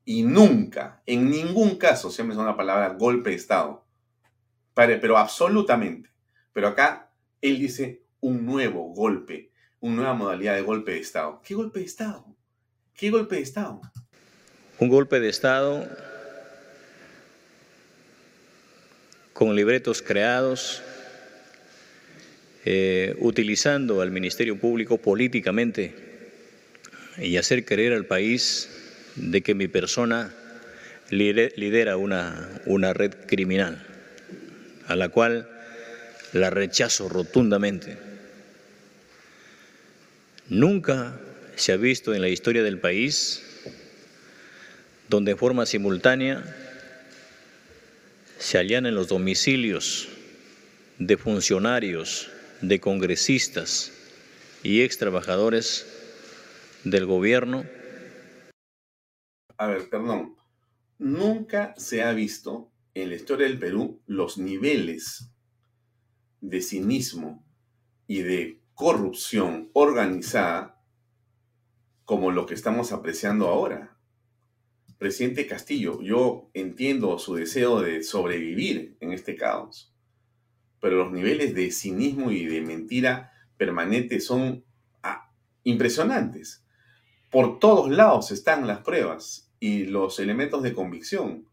Y nunca, en ningún caso se ha mencionado la palabra golpe de Estado pero absolutamente. Pero acá él dice un nuevo golpe, una nueva modalidad de golpe de Estado. ¿Qué golpe de Estado? ¿Qué golpe de Estado? Un golpe de Estado con libretos creados, eh, utilizando al Ministerio Público políticamente y hacer creer al país de que mi persona lidera una, una red criminal a la cual la rechazo rotundamente. Nunca se ha visto en la historia del país donde en forma simultánea se allanen los domicilios de funcionarios, de congresistas y ex trabajadores del gobierno. A ver, perdón. Nunca se ha visto en la historia del Perú los niveles de cinismo y de corrupción organizada como lo que estamos apreciando ahora. Presidente Castillo, yo entiendo su deseo de sobrevivir en este caos, pero los niveles de cinismo y de mentira permanente son impresionantes. Por todos lados están las pruebas y los elementos de convicción.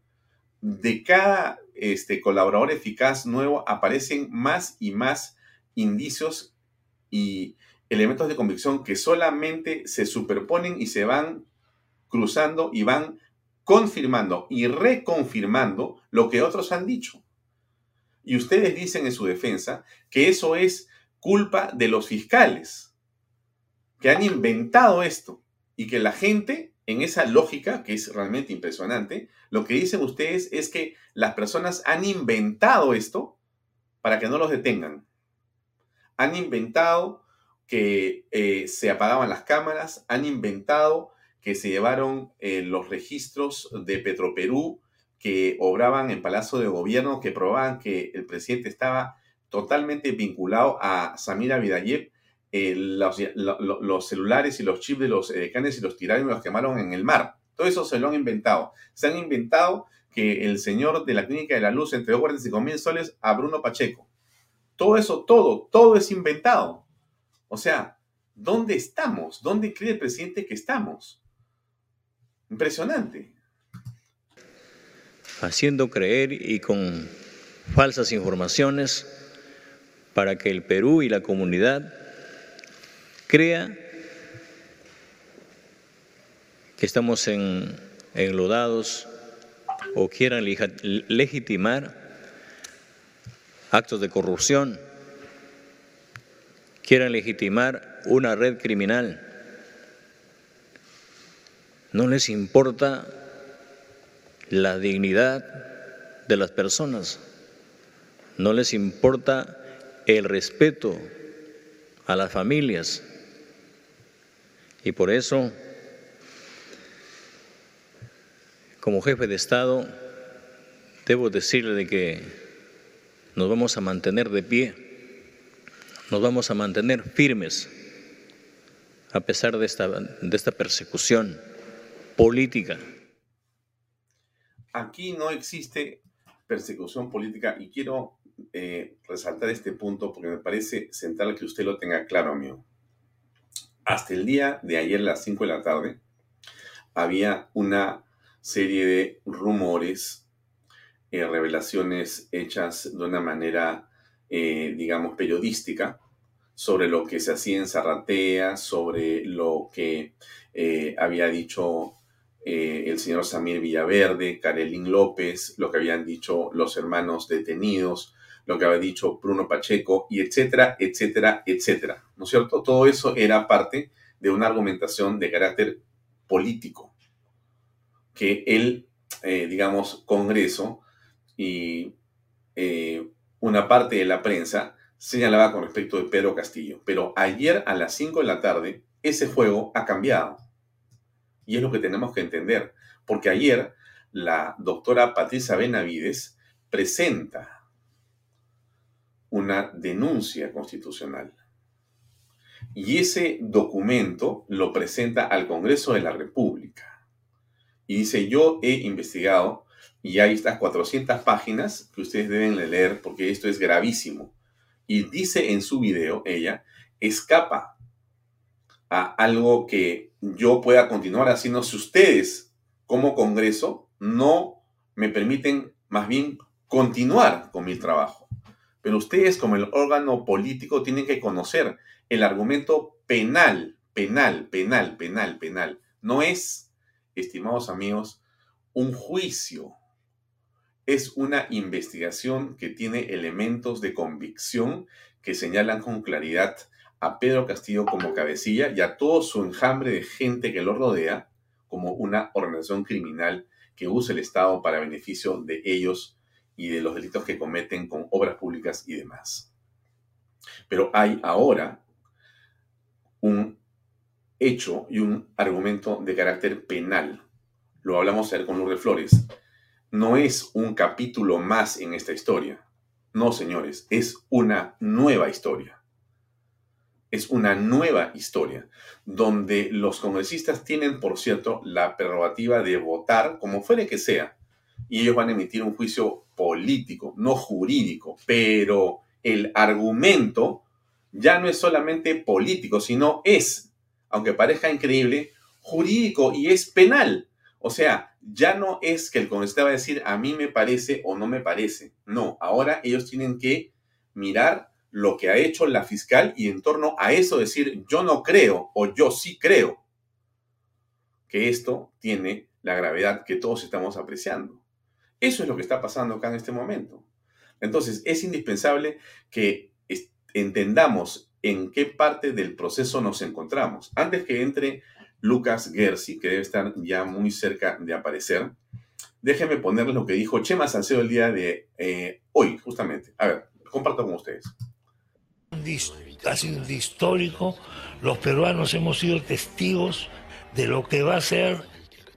De cada este, colaborador eficaz nuevo aparecen más y más indicios y elementos de convicción que solamente se superponen y se van cruzando y van confirmando y reconfirmando lo que otros han dicho. Y ustedes dicen en su defensa que eso es culpa de los fiscales, que han inventado esto y que la gente, en esa lógica, que es realmente impresionante, lo que dicen ustedes es que las personas han inventado esto para que no los detengan. Han inventado que eh, se apagaban las cámaras, han inventado que se llevaron eh, los registros de Petroperú que obraban en Palacio de Gobierno, que probaban que el presidente estaba totalmente vinculado a Samira Vidayev. Eh, los, celulares y los chips de los canes y los tiraron y los quemaron en el mar. Todo eso se lo han inventado. Se han inventado que el señor de la Clínica de la Luz entregó 45 mil soles a Bruno Pacheco. Todo eso, todo, todo es inventado. O sea, ¿dónde estamos? ¿Dónde cree el presidente que estamos? Impresionante. Haciendo creer y con falsas informaciones para que el Perú y la comunidad crea que estamos en, enlodados o quieran legitimar actos de corrupción, quieran legitimar una red criminal. No les importa la dignidad de las personas, no les importa el respeto a las familias. Y por eso, como jefe de Estado, debo decirle que nos vamos a mantener de pie, nos vamos a mantener firmes a pesar de esta, de esta persecución política. Aquí no existe persecución política y quiero eh, resaltar este punto porque me parece central que usted lo tenga claro, amigo. Hasta el día de ayer a las 5 de la tarde había una serie de rumores, eh, revelaciones hechas de una manera, eh, digamos, periodística sobre lo que se hacía en Zarratea, sobre lo que había dicho el señor Samir Villaverde, Karelín López, lo que habían dicho los hermanos detenidos, lo que había dicho Bruno Pacheco, y etcétera, etcétera, etcétera. ¿No es cierto? Todo eso era parte de una argumentación de carácter político que el, eh, digamos, Congreso y eh, una parte de la prensa señalaba con respecto de Pedro Castillo. Pero ayer a las 5 de la tarde, ese juego ha cambiado. Y es lo que tenemos que entender. Porque ayer la doctora Patricia Benavides presenta una denuncia constitucional. Y ese documento lo presenta al Congreso de la República. Y dice, yo he investigado y hay estas 400 páginas que ustedes deben leer porque esto es gravísimo. Y dice en su video, ella, escapa a algo que yo pueda continuar haciendo si ustedes como Congreso no me permiten más bien continuar con mi trabajo. Pero ustedes como el órgano político tienen que conocer el argumento penal, penal, penal, penal, penal. No es, estimados amigos, un juicio. Es una investigación que tiene elementos de convicción que señalan con claridad a Pedro Castillo como cabecilla y a todo su enjambre de gente que lo rodea como una organización criminal que usa el Estado para beneficio de ellos y de los delitos que cometen con obras públicas y demás. Pero hay ahora un hecho y un argumento de carácter penal. Lo hablamos ayer con Lourdes Flores. No es un capítulo más en esta historia. No, señores, es una nueva historia. Es una nueva historia donde los congresistas tienen, por cierto, la prerrogativa de votar como fuere que sea y ellos van a emitir un juicio político, no jurídico, pero el argumento ya no es solamente político, sino es aunque parezca increíble, jurídico y es penal. O sea, ya no es que el congresista va a decir a mí me parece o no me parece. No, ahora ellos tienen que mirar lo que ha hecho la fiscal y en torno a eso decir yo no creo o yo sí creo que esto tiene la gravedad que todos estamos apreciando. Eso es lo que está pasando acá en este momento. Entonces, es indispensable que entendamos en qué parte del proceso nos encontramos. Antes que entre Lucas Gersi, que debe estar ya muy cerca de aparecer, déjenme ponerles lo que dijo Chema Salcedo el día de eh, hoy, justamente. A ver, comparto con ustedes. Ha sido histórico. Los peruanos hemos sido testigos de lo que va a ser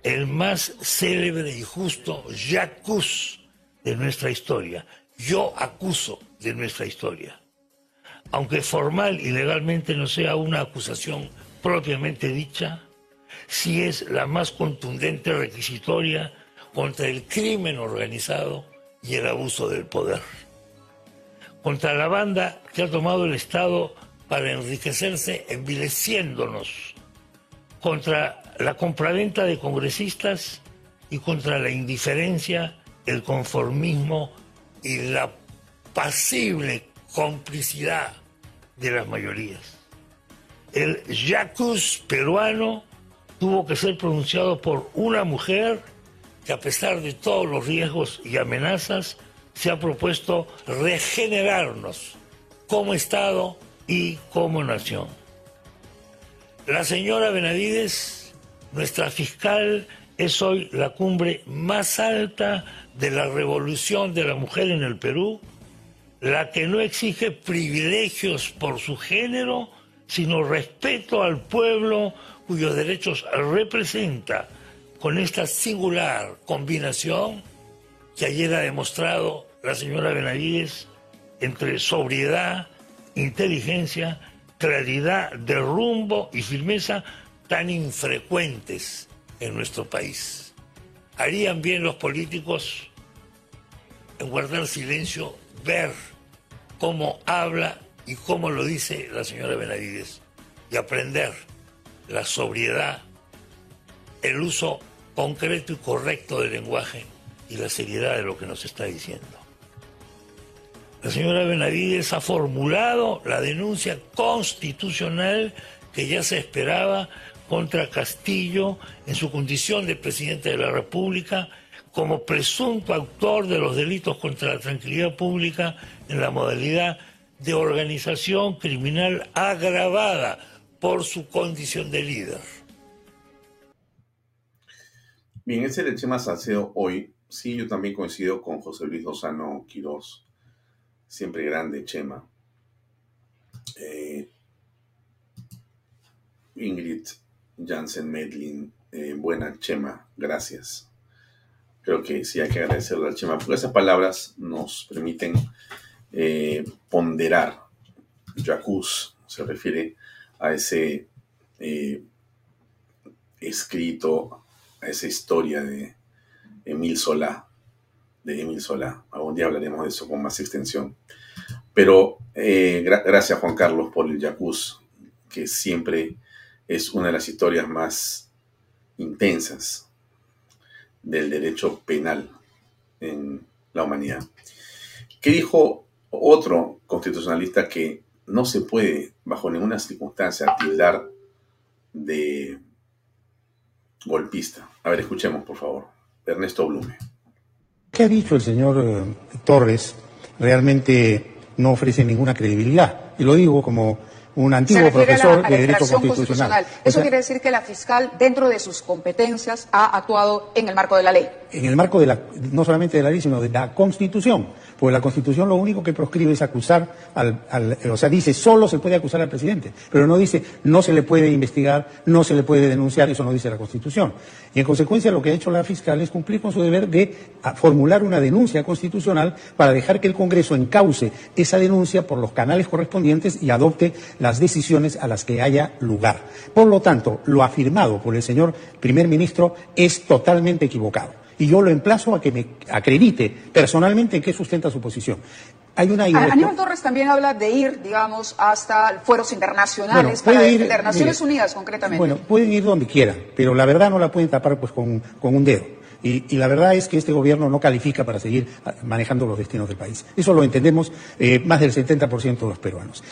el más célebre y justo jacuz de nuestra historia. Yo acuso de nuestra historia. Aunque formal y legalmente no sea una acusación propiamente dicha, sí es la más contundente requisitoria contra el crimen organizado y el abuso del poder. Contra la banda que ha tomado el Estado para enriquecerse envileciéndonos. Contra la compraventa de congresistas y contra la indiferencia, el conformismo y la pasible complicidad de las mayorías. El jacuz peruano tuvo que ser pronunciado por una mujer que a pesar de todos los riesgos y amenazas se ha propuesto regenerarnos como Estado y como nación. La señora Benavides nuestra fiscal es hoy la cumbre más alta de la revolución de la mujer en el Perú, la que no exige privilegios por su género, sino respeto al pueblo cuyos derechos representa con esta singular combinación que ayer ha demostrado la señora Benavides entre sobriedad, inteligencia, claridad de rumbo y firmeza tan infrecuentes en nuestro país. Harían bien los políticos en guardar silencio, ver cómo habla y cómo lo dice la señora Benavides y aprender la sobriedad, el uso concreto y correcto del lenguaje y la seriedad de lo que nos está diciendo. La señora Benavides ha formulado la denuncia constitucional que ya se esperaba contra Castillo en su condición de presidente de la República como presunto autor de los delitos contra la tranquilidad pública en la modalidad de organización criminal agravada por su condición de líder. Bien, ese es el Chema Salcedo hoy. Sí, yo también coincido con José Luis Lozano Quirós. Siempre grande, Chema. Eh, Ingrid Jansen Medlin, eh, buena Chema, gracias. Creo que sí hay que agradecerle al Chema, porque esas palabras nos permiten eh, ponderar. Jacuz se refiere a ese eh, escrito, a esa historia de Emil Solá, de Emil Solá. Algún día hablaremos de eso con más extensión. Pero gracias Juan Carlos por el Jacuz, que siempre es una de las historias más intensas del derecho penal en la humanidad. ¿Qué dijo otro constitucionalista que no se puede, bajo ninguna circunstancia, tildar de golpista? A ver, escuchemos, por favor. Ernesto Blume. ¿Qué ha dicho el señor eh, Torres realmente no ofrece ninguna credibilidad. Y lo digo como un antiguo profesor de Derecho constitucional. Eso quiere decir que la fiscal, dentro de sus competencias, ha actuado en el marco de la ley. En el marco de la, no solamente de la ley, sino de la Constitución. Porque la Constitución lo único que proscribe es acusar al, al, o sea, dice solo se puede acusar al presidente, pero no dice no se le puede investigar, no se le puede denunciar, eso no dice la Constitución. Y en consecuencia lo que ha hecho la fiscal es cumplir con su deber de formular una denuncia constitucional para dejar que el Congreso encauce esa denuncia por los canales correspondientes y adopte las decisiones a las que haya lugar. Por lo tanto, lo afirmado por el señor primer ministro es totalmente equivocado. Y yo lo emplazo a que me acredite personalmente en qué sustenta su posición. Hay una Aníbal Torres también habla de ir, digamos, hasta fueros internacionales para defender, Naciones Unidas concretamente. Bueno, pueden ir donde quieran, pero la verdad no la pueden tapar pues con, un dedo. Y, la verdad es que este gobierno no califica para seguir manejando los destinos del país. Eso lo entendemos eh, más del 70% de los peruanos.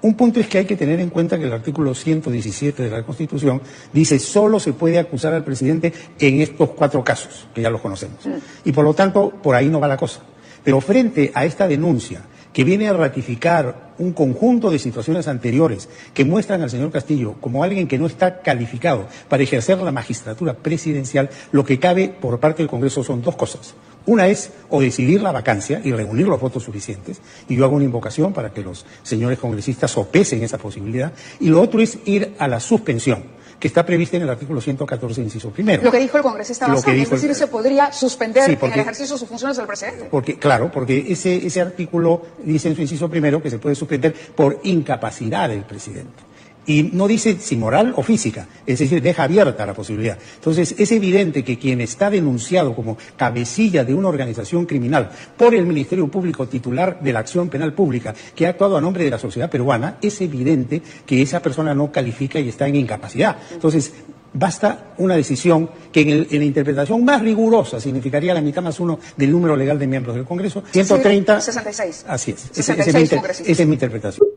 Un punto es que hay que tener en cuenta que el artículo 117 de la Constitución dice solo se puede acusar al presidente en estos cuatro casos, que ya los conocemos. Y por lo tanto, por ahí no va la cosa. Pero frente a esta denuncia, que viene a ratificar un conjunto de situaciones anteriores que muestran al señor Castillo como alguien que no está calificado para ejercer la magistratura presidencial, lo que cabe por parte del Congreso son dos cosas. Una es o decidir la vacancia y reunir los votos suficientes, y yo hago una invocación para que los señores congresistas sopesen esa posibilidad, y lo otro es ir a la suspensión que está prevista en el artículo 114, inciso primero. Lo que dijo el congresista Bazán, es decir, se podría suspender en el ejercicio de sus funciones del presidente. Porque, claro, porque ese, ese artículo dice en su inciso primero que se puede suspender por incapacidad del presidente y no dice si moral o física, es decir, deja abierta la posibilidad. Entonces, es evidente que quien está denunciado como cabecilla de una organización criminal por el Ministerio Público titular de la acción penal pública, que ha actuado a nombre de la sociedad peruana, es evidente que esa persona no califica y está en incapacidad. Entonces, basta una decisión que en, la interpretación más rigurosa significaría la mitad más uno del número legal de miembros del Congreso, 130. 66. Así es. esa es mi interpretación.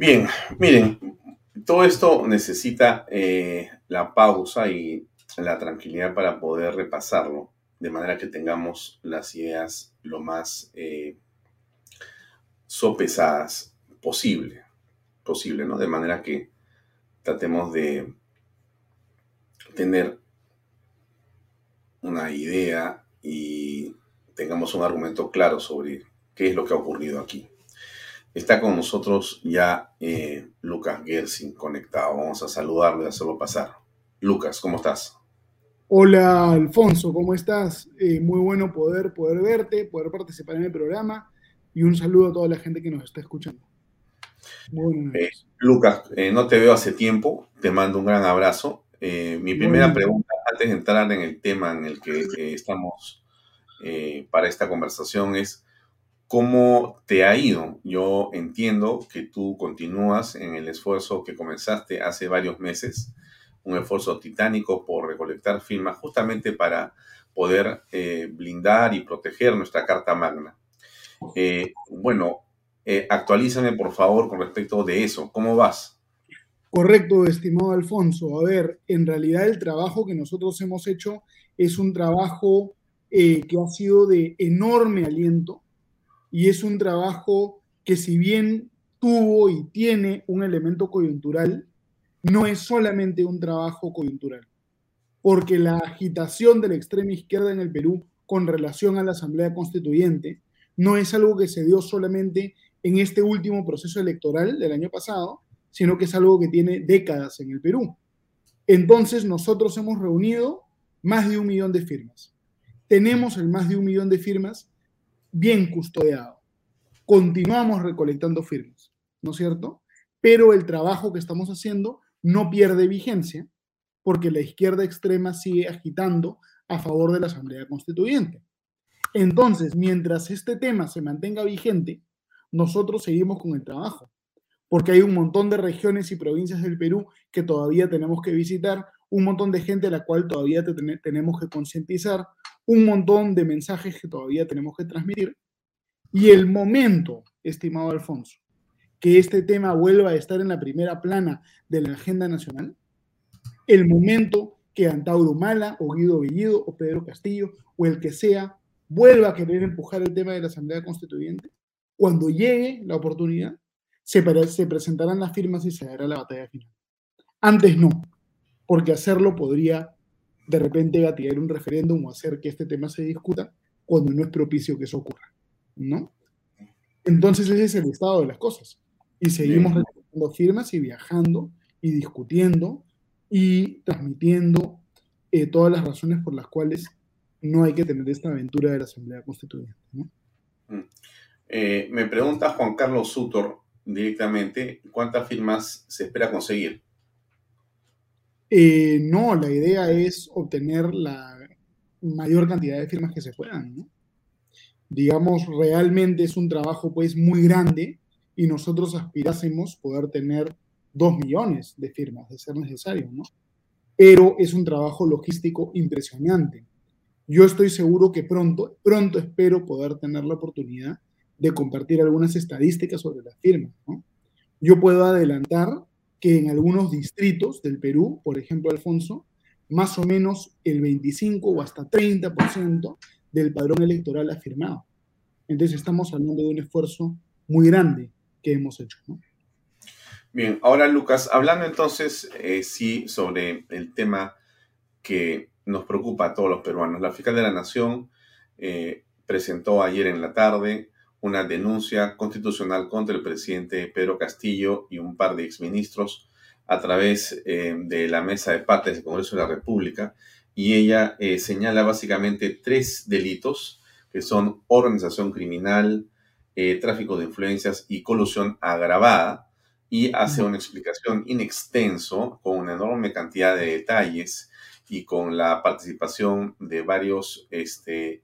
Bien, miren, todo esto necesita eh, la pausa y la tranquilidad para poder repasarlo, de manera que tengamos las ideas lo más eh, sopesadas posible, posible, ¿no? De manera que tratemos de tener una idea y tengamos un argumento claro sobre qué es lo que ha ocurrido aquí. Está con nosotros ya eh, Lucas Gersing conectado. Vamos a saludarlo y hacerlo pasar. Lucas, ¿cómo estás? Hola Alfonso, ¿cómo estás? Eh, muy bueno poder, poder verte, poder participar en el programa y un saludo a toda la gente que nos está escuchando. Eh, Lucas, no te veo hace tiempo, te mando un gran abrazo. mi primera pregunta, antes de entrar en el tema en el que estamos para esta conversación, es ¿Cómo te ha ido? Yo entiendo que tú continúas en el esfuerzo que comenzaste hace varios meses, un esfuerzo titánico por recolectar firmas justamente para poder eh, blindar y proteger nuestra Carta Magna. Eh, bueno, eh, actualízame por favor con respecto de eso. ¿Cómo vas? Correcto, estimado Alfonso. A ver, en realidad el trabajo que nosotros hemos hecho es un trabajo que ha sido de enorme aliento y es un trabajo que si bien tuvo y tiene un elemento coyuntural, no es solamente un trabajo coyuntural, porque la agitación de la extrema izquierda en el Perú con relación a la Asamblea Constituyente no es algo que se dio solamente en este último proceso electoral del año pasado, sino que es algo que tiene décadas en el Perú. Entonces nosotros hemos reunido más de un millón de firmas. Tenemos el más de un millón de firmas bien custodiado. Continuamos recolectando firmas, ¿no es cierto? Pero el trabajo que estamos haciendo no pierde vigencia porque la izquierda extrema sigue agitando a favor de la Asamblea Constituyente. Entonces, mientras este tema se mantenga vigente, nosotros seguimos con el trabajo, porque hay un montón de regiones y provincias del Perú que todavía tenemos que visitar, un montón de gente a la cual todavía tenemos que concientizar, un montón de mensajes que todavía tenemos que transmitir. Y el momento, estimado Alfonso, que este tema vuelva a estar en la primera plana de la agenda nacional, el momento que Antauro Mala o Guido Bellido o Pedro Castillo o el que sea vuelva a querer empujar el tema de la Asamblea Constituyente, cuando llegue la oportunidad, se, se presentarán las firmas y se dará la batalla final. Antes no, porque hacerlo podría de repente gatillar un referéndum o hacer que este tema se discuta cuando no es propicio que eso ocurra, ¿no? Entonces ese es el estado de las cosas. Y seguimos recogiendo firmas y viajando y discutiendo y transmitiendo eh, todas las razones por las cuales no hay que tener esta aventura de la Asamblea Constituyente. ¿no? Mm. Eh, me pregunta Juan Carlos Sutor directamente, ¿cuántas firmas se espera conseguir? Eh, no, la idea es obtener la mayor cantidad de firmas que se puedan. Digamos, realmente es un trabajo pues muy grande y nosotros aspirásemos poder tener dos millones de firmas, de ser necesario, ¿no? Pero es un trabajo logístico impresionante. Yo estoy seguro que pronto, pronto espero poder tener la oportunidad de compartir algunas estadísticas sobre las firmas, ¿no? Yo puedo adelantar que en algunos distritos del Perú, por ejemplo, Alfonso, más o menos el 25 o hasta 30% del padrón electoral ha firmado. Entonces estamos hablando de un esfuerzo muy grande que hemos hecho. Bien, ahora Lucas, hablando entonces, eh, sí, sobre el tema que nos preocupa a todos los peruanos. La fiscal de la Nación eh, presentó ayer en la tarde una denuncia constitucional contra el presidente Pedro Castillo y un par de exministros a través eh, de la mesa de partes del Congreso de la República. Y ella eh, señala básicamente tres delitos que son organización criminal, eh, tráfico de influencias y colusión agravada. Y hace una explicación in extenso con una enorme cantidad de detalles y con la participación de varios este,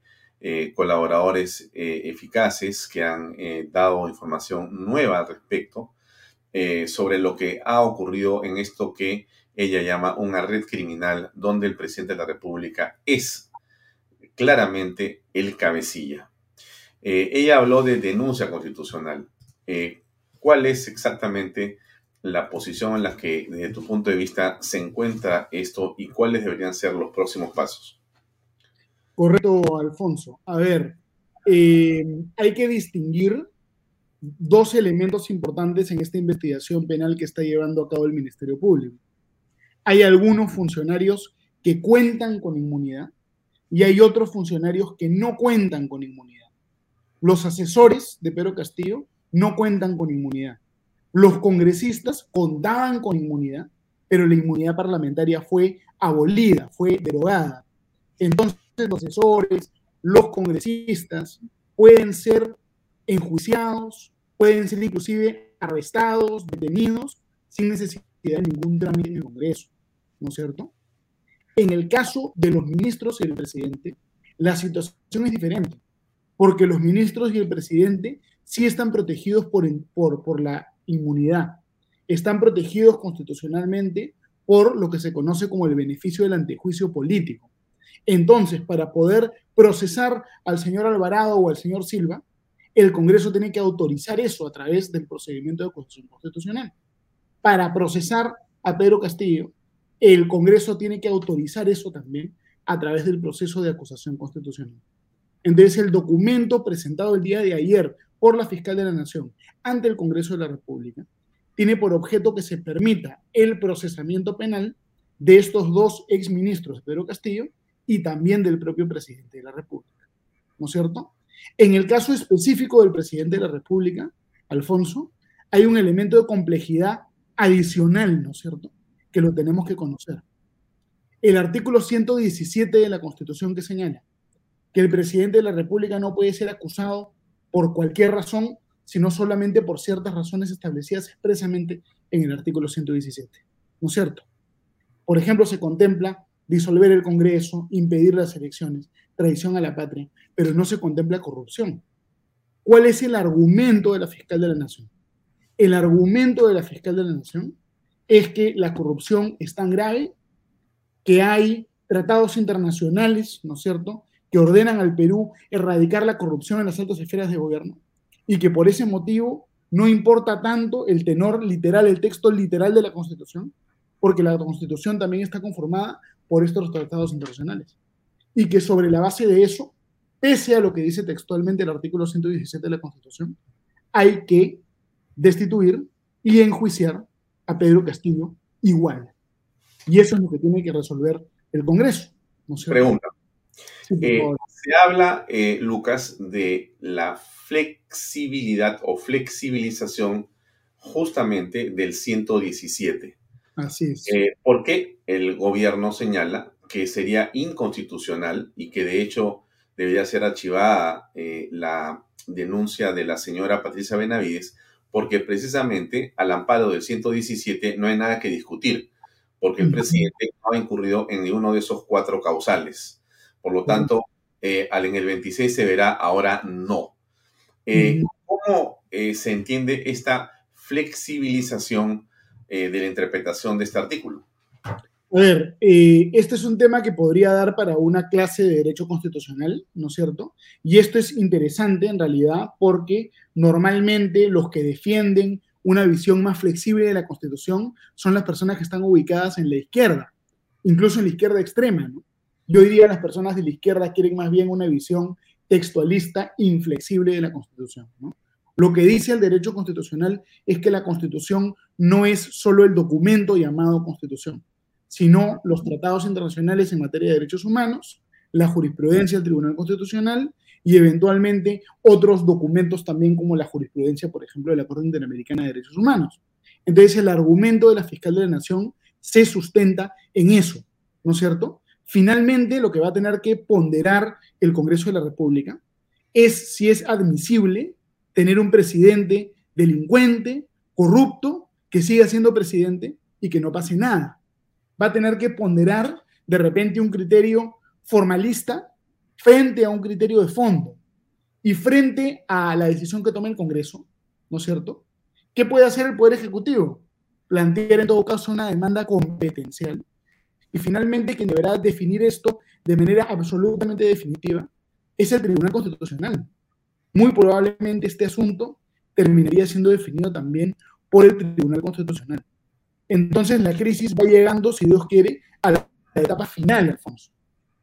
eh, colaboradores eh, eficaces que han eh, dado información nueva al respecto sobre lo que ha ocurrido en esto que ella llama una red criminal donde el presidente de la República es claramente el cabecilla. ella habló de denuncia constitucional. ¿Cuál es exactamente la posición en la que, desde tu punto de vista, se encuentra esto y cuáles deberían ser los próximos pasos? Correcto, Alfonso. A ver, eh, hay que distinguir dos elementos importantes en esta investigación penal que está llevando a cabo el Ministerio Público. Hay algunos funcionarios que cuentan con inmunidad y hay otros funcionarios que no cuentan con inmunidad. Los asesores de Pedro Castillo no cuentan con inmunidad. Los congresistas contaban con inmunidad, pero la inmunidad parlamentaria fue abolida, fue derogada. Entonces, los asesores, los congresistas pueden ser enjuiciados, pueden ser inclusive arrestados, detenidos, sin necesidad de ningún trámite en el Congreso, ¿no es cierto? En el caso de los ministros y el presidente, la situación es diferente, porque los ministros y el presidente sí están protegidos por, por, por la inmunidad, están protegidos constitucionalmente por lo que se conoce como el beneficio del antejuicio político. Entonces, para poder procesar al señor Alvarado o al señor Silva, el Congreso tiene que autorizar eso a través del procedimiento de acusación constitucional. Para procesar a Pedro Castillo, el Congreso tiene que autorizar eso también a través del proceso de acusación constitucional. Entonces, el documento presentado el día de ayer por la fiscal de la Nación ante el Congreso de la República tiene por objeto que se permita el procesamiento penal de estos dos exministros, Pedro Castillo y también del propio presidente de la República. ¿No es cierto? En el caso específico del presidente de la República, Alfonso, hay un elemento de complejidad adicional, ¿no es cierto?, que lo tenemos que conocer. El artículo 117 de la Constitución que señala que el presidente de la República no puede ser acusado por cualquier razón, sino solamente por ciertas razones establecidas expresamente en el artículo 117. ¿No es cierto? Por ejemplo, se contempla disolver el Congreso, impedir las elecciones, traición a la patria, pero no se contempla corrupción. ¿Cuál es el argumento de la fiscal de la Nación? El argumento de la fiscal de la Nación es que la corrupción es tan grave que hay tratados internacionales, ¿no es cierto?, que ordenan al Perú erradicar la corrupción en las altas esferas de gobierno y que por ese motivo no importa tanto el tenor literal, el texto literal de la Constitución, porque la Constitución también está conformada por estos tratados internacionales. Y que sobre la base de eso, pese a lo que dice textualmente el artículo 117 de la Constitución, hay que destituir y enjuiciar a Pedro Castillo igual. Y eso es lo que tiene que resolver el Congreso. Pregunta. Eh, se habla, eh, Lucas, de la flexibilidad o flexibilización justamente del 117. Así es. Eh, porque el gobierno señala que sería inconstitucional y que de hecho debería ser archivada eh, la denuncia de la señora Patricia Benavides, porque precisamente al amparo del 117 no hay nada que discutir, porque el presidente no ha incurrido en ninguno de esos cuatro causales. Por lo tanto, eh, al en el 26 se verá, ahora no. Eh, ¿Cómo se entiende esta flexibilización de la interpretación de este artículo? A ver, este es un tema que podría dar para una clase de derecho constitucional, ¿no es cierto? Y esto es interesante en realidad porque normalmente los que defienden una visión más flexible de la Constitución son las personas que están ubicadas en la izquierda, incluso en la izquierda extrema. ¿no? Y hoy día las personas de la izquierda quieren más bien una visión textualista inflexible de la Constitución. ¿no? Lo que dice el derecho constitucional es que la Constitución no es solo el documento llamado Constitución, sino los tratados internacionales en materia de derechos humanos, la jurisprudencia del Tribunal Constitucional y eventualmente otros documentos también como la jurisprudencia, por ejemplo, de la Corte Interamericana de Derechos Humanos. Entonces, el argumento de la fiscal de la Nación se sustenta en eso, ¿no es cierto? Finalmente, lo que va a tener que ponderar el Congreso de la República es si es admisible tener un presidente delincuente, corrupto, que siga siendo presidente y que no pase nada. Va a tener que ponderar de repente un criterio formalista frente a un criterio de fondo y frente a la decisión que tome el Congreso, ¿no es cierto? ¿Qué puede hacer el Poder Ejecutivo? Plantear en todo caso una demanda competencial. Y finalmente quien deberá definir esto de manera absolutamente definitiva es el Tribunal Constitucional. Muy probablemente este asunto terminaría siendo definido también por el Tribunal Constitucional. Entonces la crisis va llegando, si Dios quiere, a la etapa final, Alfonso.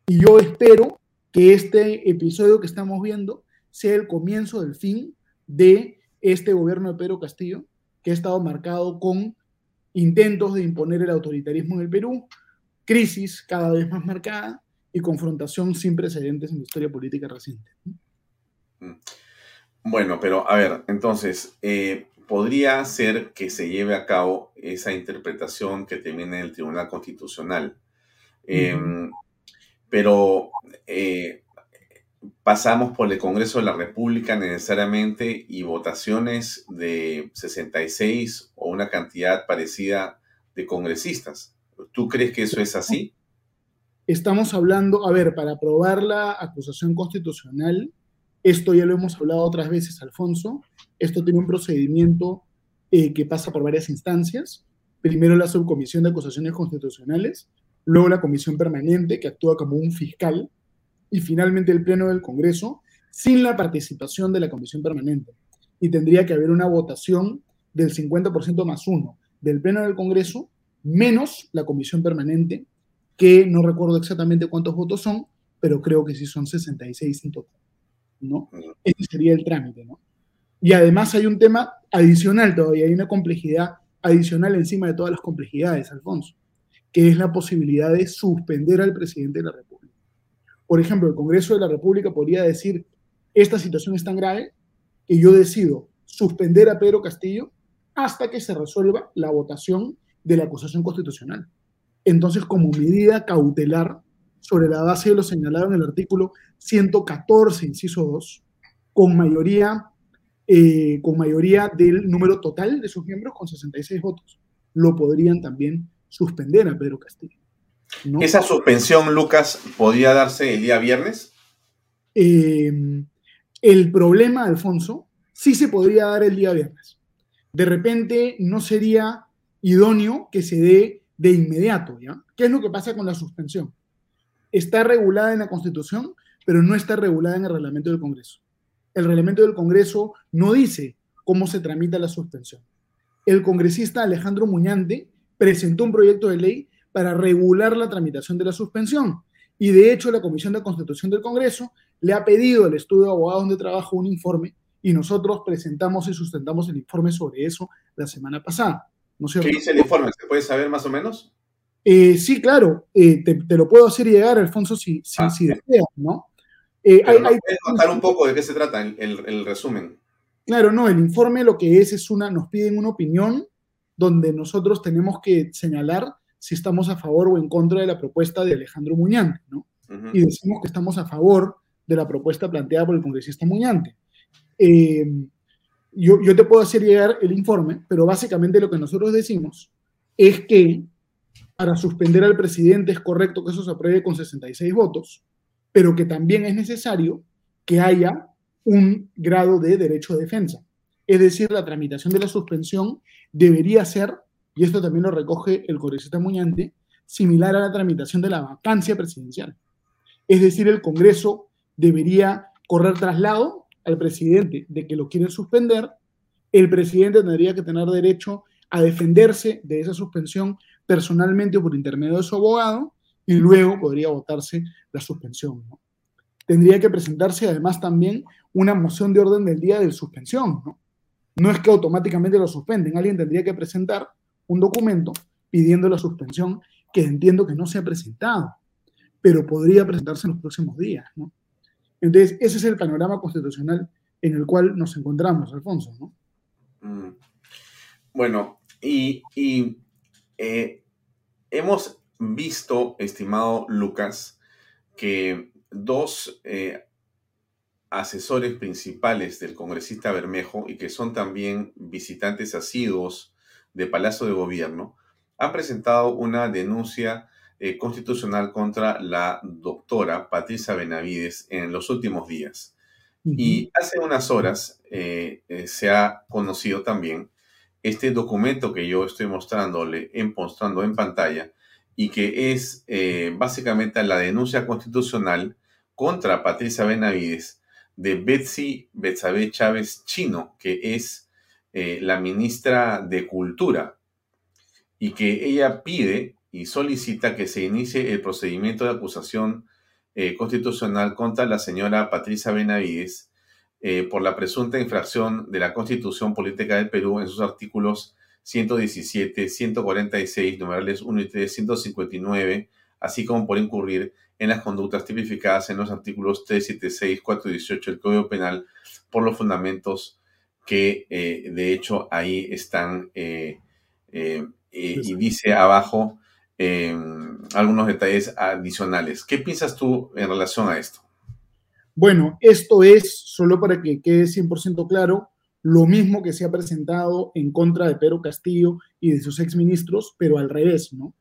Y yo espero que este episodio que estamos viendo sea el comienzo del fin de este gobierno de Pedro Castillo, que ha estado marcado con intentos de imponer el autoritarismo en el Perú, crisis cada vez más marcada y confrontación sin precedentes en la historia política reciente. Mm. Bueno, pero a ver, entonces, eh, podría ser que se lleve a cabo esa interpretación que termina en el Tribunal Constitucional. Em, pero eh, pasamos por el Congreso de la República necesariamente y votaciones de 66 o una cantidad parecida de congresistas. ¿Tú crees que eso es así? Estamos hablando, a ver, para aprobar la acusación constitucional, esto ya lo hemos hablado otras veces, Alfonso, esto tiene un procedimiento eh, que pasa por varias instancias. Primero la subcomisión de acusaciones constitucionales, luego la comisión permanente que actúa como un fiscal y finalmente el pleno del Congreso sin la participación de la comisión permanente. Y tendría que haber una votación del 50% más uno del pleno del Congreso menos la comisión permanente, que no recuerdo exactamente cuántos votos son, pero creo que sí son 66 en total. ¿No? Ese sería el trámite, ¿no? Y además hay un tema adicional todavía, hay una complejidad adicional encima de todas las complejidades, Alfonso que es la posibilidad de suspender al presidente de la República. Por ejemplo, el Congreso de la República podría decir, esta situación es tan grave que yo decido suspender a Pedro Castillo hasta que se resuelva la votación de la acusación constitucional. Entonces, como medida cautelar, sobre la base de lo señalado en el artículo 114, inciso 2, con mayoría, eh, con mayoría del número total de sus miembros, con 66 votos, lo podrían también suspender a Pedro Castillo. ¿Esa suspensión, Lucas, podía darse el día viernes? Em, el problema, Alfonso, sí se podría dar el día viernes. De repente no sería idóneo que se dé de inmediato, ¿ya? ¿Qué es lo que pasa con la suspensión? Está regulada en la Constitución, pero no está regulada en el reglamento del Congreso. El reglamento del Congreso no dice cómo se tramita la suspensión. El congresista Alejandro Muñante presentó un proyecto de ley para regular la tramitación de la suspensión. Y de hecho, la Comisión de Constitución del Congreso le ha pedido al estudio de abogados donde trabajo un informe y nosotros presentamos y sustentamos el informe sobre eso la semana pasada. ¿no ¿Qué dice el informe? ¿Se puede saber más o menos? Eh, sí, claro, eh, te, lo puedo hacer llegar, Alfonso, si, si, ah, deseas, ¿no? Eh, hay, ¿Puedes contar un poco de qué se trata el, el, resumen? Claro, no, el informe lo que es es una, nos piden una opinión donde nosotros tenemos que señalar si estamos a favor o en contra de la propuesta de Alejandro Muñante, ¿no? Y decimos que estamos a favor de la propuesta planteada por el congresista Muñante. Eh, yo, yo, te puedo hacer llegar el informe, pero básicamente lo que nosotros decimos es que para suspender al presidente es correcto que eso se apruebe con 66 votos, pero que también es necesario que haya un grado de derecho de defensa. Es decir, la tramitación de la suspensión debería ser, y esto también lo recoge el congresista Muñante, similar a la tramitación de la vacancia presidencial. Es decir, el Congreso debería correr traslado al presidente de que lo quieren suspender, el presidente tendría que tener derecho a defenderse de esa suspensión personalmente o por intermedio de su abogado y luego podría votarse la suspensión. Tendría que presentarse además también una moción de orden del día de suspensión. ¿no? no es que automáticamente lo suspenden, alguien tendría que presentar un documento pidiendo la suspensión que entiendo que no se ha presentado, pero podría presentarse en los próximos días. ¿no? Entonces, ese es el panorama constitucional en el cual nos encontramos, Alfonso. ¿no? Mm. Bueno, y, eh, hemos visto, estimado Lucas, que dos eh, asesores principales del congresista Bermejo y que son también visitantes asiduos de Palacio de Gobierno, han presentado una denuncia eh, constitucional contra la doctora Patricia Benavides en los últimos días. Y hace unas horas eh, eh, se ha conocido también este documento que yo estoy mostrándole, en, mostrando en pantalla, y que es básicamente la denuncia constitucional contra Patricia Benavides de Betsy Betsabe Chávez Chino, que es eh, la ministra de Cultura, y que ella pide y solicita que se inicie el procedimiento de acusación eh, constitucional contra la señora Patricia Benavides eh, por la presunta infracción de la Constitución Política del Perú en sus artículos 117, 146, numerales 1 y 3, 159, así como por incurrir en las conductas tipificadas en los artículos 376, 418 del Código Penal por los fundamentos que eh, de hecho ahí están eh, eh, y dice abajo algunos detalles adicionales. ¿Qué piensas tú en relación a esto? Bueno, esto es, solo para que quede 100% claro, lo mismo que se ha presentado en contra de Pedro Castillo y de sus exministros, pero al revés, ¿no?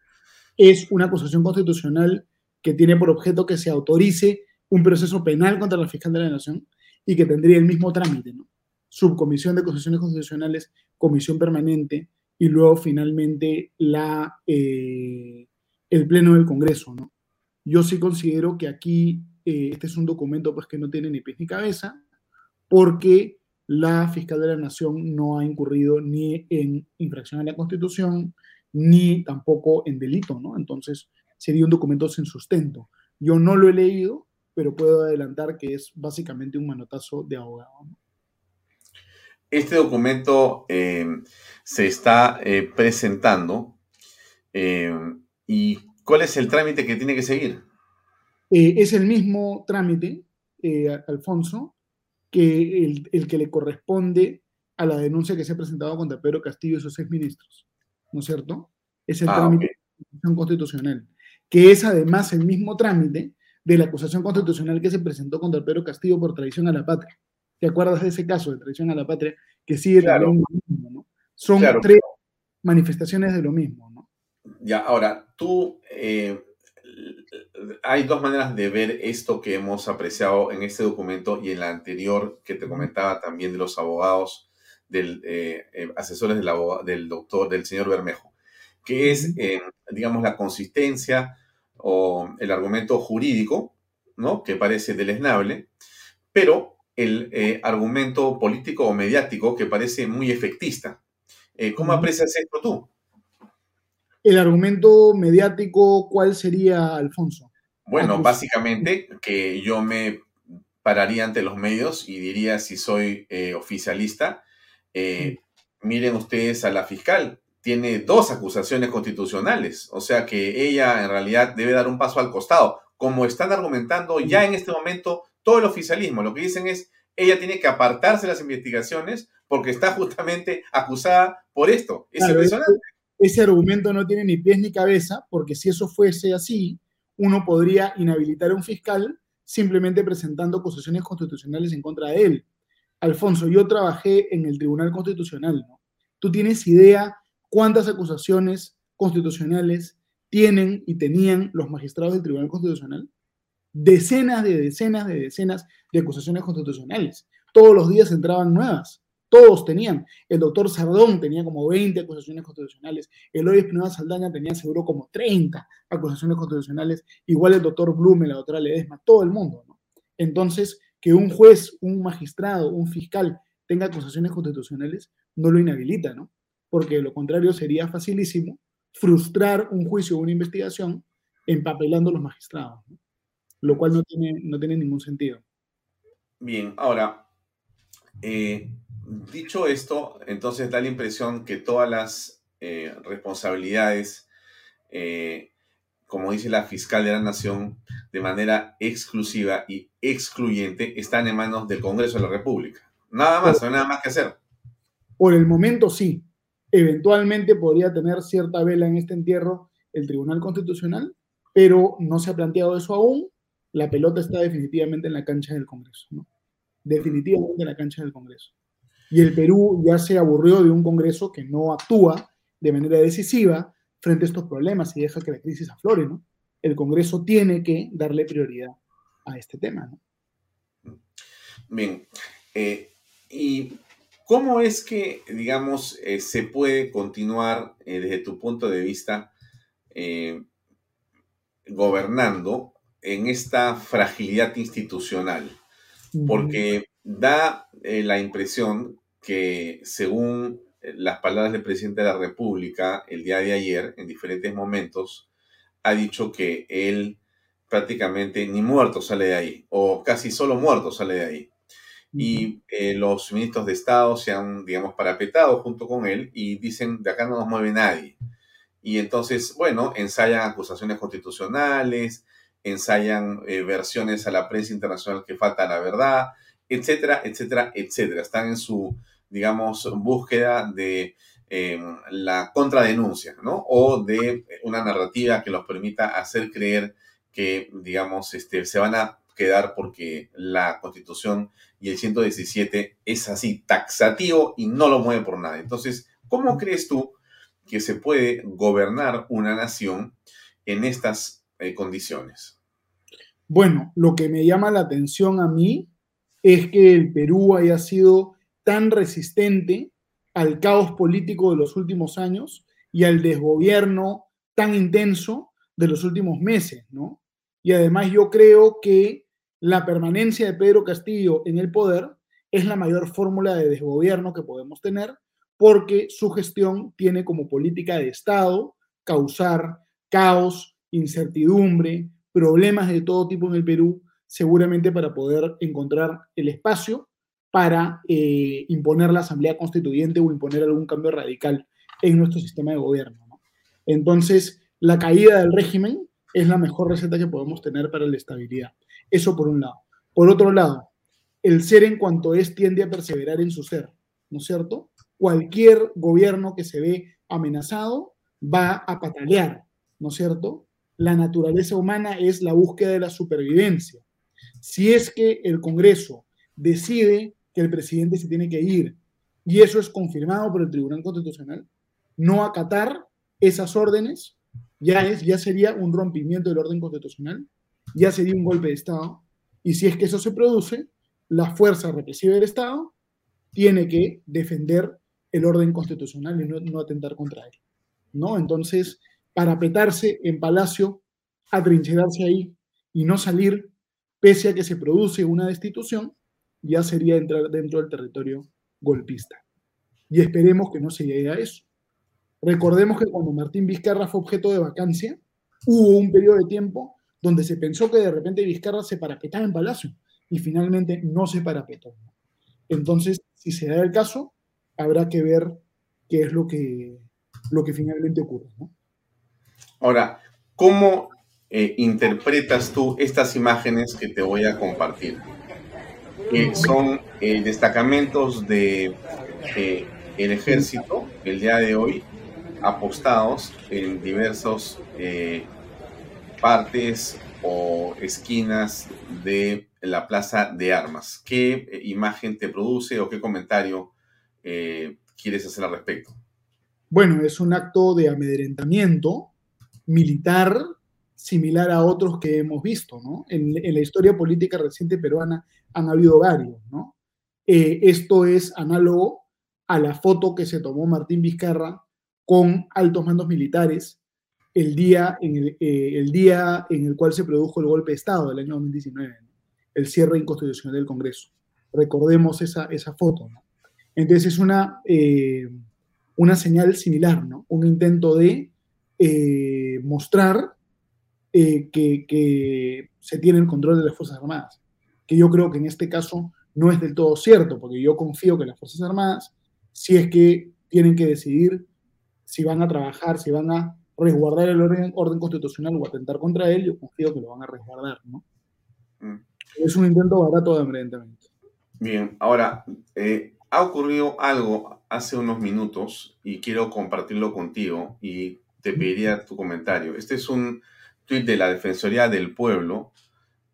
Es una acusación constitucional que tiene por objeto que se autorice un proceso penal contra la fiscal de la Nación y que tendría el mismo trámite, ¿no? Subcomisión de Acusaciones Constitucionales, comisión permanente y luego finalmente la, eh, el Pleno del Congreso, ¿no? Yo sí considero que aquí eh, este es un documento pues, que no tiene ni pies ni cabeza porque la fiscal de la Nación no ha incurrido ni en infracción a la Constitución ni tampoco en delito, ¿no? Entonces, sería un documento sin sustento. Yo no lo he leído, pero puedo adelantar que es básicamente un manotazo de abogado. Este documento eh, se está eh, presentando eh, y ¿cuál es el trámite que tiene que seguir? es el mismo trámite, Alfonso, que el, el, que le corresponde a la denuncia que se ha presentado contra Pedro Castillo y sus seis ministros, ¿no es cierto? Es el ah, trámite constitucional que es además el mismo trámite de la acusación constitucional que se presentó contra Pedro Castillo por traición a la patria. ¿Te acuerdas de ese caso de traición a la patria que sigue claro. lo mismo, ¿no? Son tres manifestaciones de lo mismo, ¿no? Ya, ahora, tú, eh, hay dos maneras de ver esto que hemos apreciado en este documento y en la anterior que te comentaba también de los abogados, del, eh, eh, asesores del, del doctor, del señor Bermejo, que es, digamos, la consistencia o el argumento jurídico, ¿no? Que parece deleznable, pero el eh, argumento político o mediático que parece muy efectista. Eh, ¿Cómo aprecias esto tú? El argumento mediático, ¿cuál sería, Alfonso? Bueno, básicamente que yo me pararía ante los medios y diría si soy eh, oficialista, miren ustedes a la fiscal, tiene dos acusaciones constitucionales, o sea que ella en realidad debe dar un paso al costado. Como están argumentando ya en este momento todo el oficialismo, lo que dicen es, ella tiene que apartarse de las investigaciones porque está justamente acusada por esto. Es impresionante. Ese, argumento no tiene ni pies ni cabeza, porque si eso fuese así, uno podría inhabilitar a un fiscal simplemente presentando acusaciones constitucionales en contra de él. Alfonso, yo trabajé en el Tribunal Constitucional, ¿no? ¿Tú tienes idea cuántas acusaciones constitucionales tienen y tenían los magistrados del Tribunal Constitucional? Decenas de decenas de decenas de acusaciones constitucionales. Todos los días entraban nuevas. Todos tenían. El doctor Sardón tenía como 20 acusaciones constitucionales. Eloy Espinosa Saldaña tenía seguro como 30 acusaciones constitucionales. Igual el doctor Blume, la doctora Ledesma, todo el mundo. Entonces, que un juez, un magistrado, un fiscal tenga acusaciones constitucionales no lo inhabilita, ¿no? Porque lo contrario sería facilísimo frustrar un juicio o una investigación empapelando a los magistrados, lo cual no tiene, no tiene ningún sentido. Bien, ahora, eh, dicho esto, entonces da la impresión que todas las eh, responsabilidades, eh, como dice la fiscal de la Nación, de manera exclusiva y excluyente, están en manos del Congreso de la República. Nada más, no hay nada más que hacer. Por el momento sí. Eventualmente podría tener cierta vela en este entierro el Tribunal Constitucional, pero no se ha planteado eso aún. La pelota está definitivamente en la cancha del Congreso, ¿no? Definitivamente en la cancha del Congreso. Y el Perú ya se aburrió de un Congreso que no actúa de manera decisiva frente a estos problemas y deja que la crisis aflore, ¿no? El Congreso tiene que darle prioridad a este tema, ¿no? Bien. Eh, ¿Y cómo es que, digamos, eh, se puede continuar eh, desde tu punto de vista gobernando en esta fragilidad institucional? Porque da la impresión que según eh, las palabras del presidente de la República el día de ayer, en diferentes momentos, ha dicho que él prácticamente ni muerto sale de ahí, o casi solo muerto sale de ahí. Y eh, los ministros de Estado se han, digamos, parapetado junto con él y dicen, de acá no nos mueve nadie. Y entonces, bueno, ensayan acusaciones constitucionales, ensayan eh, versiones a la prensa internacional que falta la verdad, etcétera, etcétera, etcétera. Están en su digamos, búsqueda de eh, la contradenuncia, ¿no? O de una narrativa que los permita hacer creer que, digamos, este, se van a quedar porque la Constitución y el 117 es así taxativo y no lo mueve por nada. Entonces, ¿cómo crees tú que se puede gobernar una nación en estas eh, condiciones? Bueno, lo que me llama la atención a mí es que el Perú haya sido tan resistente al caos político de los últimos años y al desgobierno tan intenso de los últimos meses, ¿no? Y además yo creo que la permanencia de Pedro Castillo en el poder es la mayor fórmula de desgobierno que podemos tener porque su gestión tiene como política de Estado causar caos, incertidumbre, problemas de todo tipo en el Perú, seguramente para poder encontrar el espacio para eh, imponer la Asamblea Constituyente o imponer algún cambio radical en nuestro sistema de gobierno. Entonces, la caída del régimen es la mejor receta que podemos tener para la estabilidad. Eso por un lado. Por otro lado, el ser en cuanto es tiende a perseverar en su ser, ¿no es cierto? Cualquier gobierno que se ve amenazado va a patalear, ¿no es cierto? La naturaleza humana es la búsqueda de la supervivencia. Si es que el Congreso decide que el presidente se tiene que ir y eso es confirmado por el Tribunal Constitucional, no acatar esas órdenes ya, es, ya sería un rompimiento del orden constitucional, ya sería un golpe de Estado, y si es que eso se produce, la fuerza represiva del Estado tiene que defender el orden constitucional y no, atentar contra él. ¿no? Entonces, para petarse en Palacio, atrincherarse ahí y no salir, pese a que se produce una destitución, ya sería entrar dentro del territorio golpista. Y esperemos que no se llegue a eso. Recordemos que cuando Martín Vizcarra fue objeto de vacancia, hubo un periodo de tiempo donde se pensó que de repente Vizcarra se parapetaba en Palacio y finalmente no se parapetó. Entonces, si se da el caso, habrá que ver qué es lo que, lo que finalmente ocurre. Ahora, ¿cómo eh, interpretas tú estas imágenes que te voy a compartir? Que son eh, destacamentos de eh, el ejército el día de hoy apostados en diversas eh, partes o esquinas de la plaza de armas. ¿Qué imagen te produce o qué comentario quieres hacer al respecto? Bueno, es un acto de amedrentamiento, militar similar a otros que hemos visto, ¿no? En, la historia política reciente peruana han habido varios, ¿no? Eh, esto es análogo a la foto que se tomó Martín Vizcarra con altos mandos militares el día en el, eh, el, día en el cual se produjo el golpe de Estado del año 2019, el cierre inconstitucional del Congreso. Recordemos esa, esa foto. ¿no? Entonces es una, eh, una señal similar, ¿no? un intento de eh, que, que se tiene el control de las Fuerzas Armadas, que yo creo que en este caso no es del todo cierto, porque yo confío que las Fuerzas Armadas, si es que tienen que decidir si van a trabajar, si van a resguardar el orden, orden constitucional o atentar contra él, yo confío que lo van a resguardar, ¿no? Mm. Es un intento barato de evidentemente. Bien, ahora, eh, ha ocurrido algo hace unos minutos y quiero compartirlo contigo y te pediría tu comentario. Este es un tuit de la Defensoría del Pueblo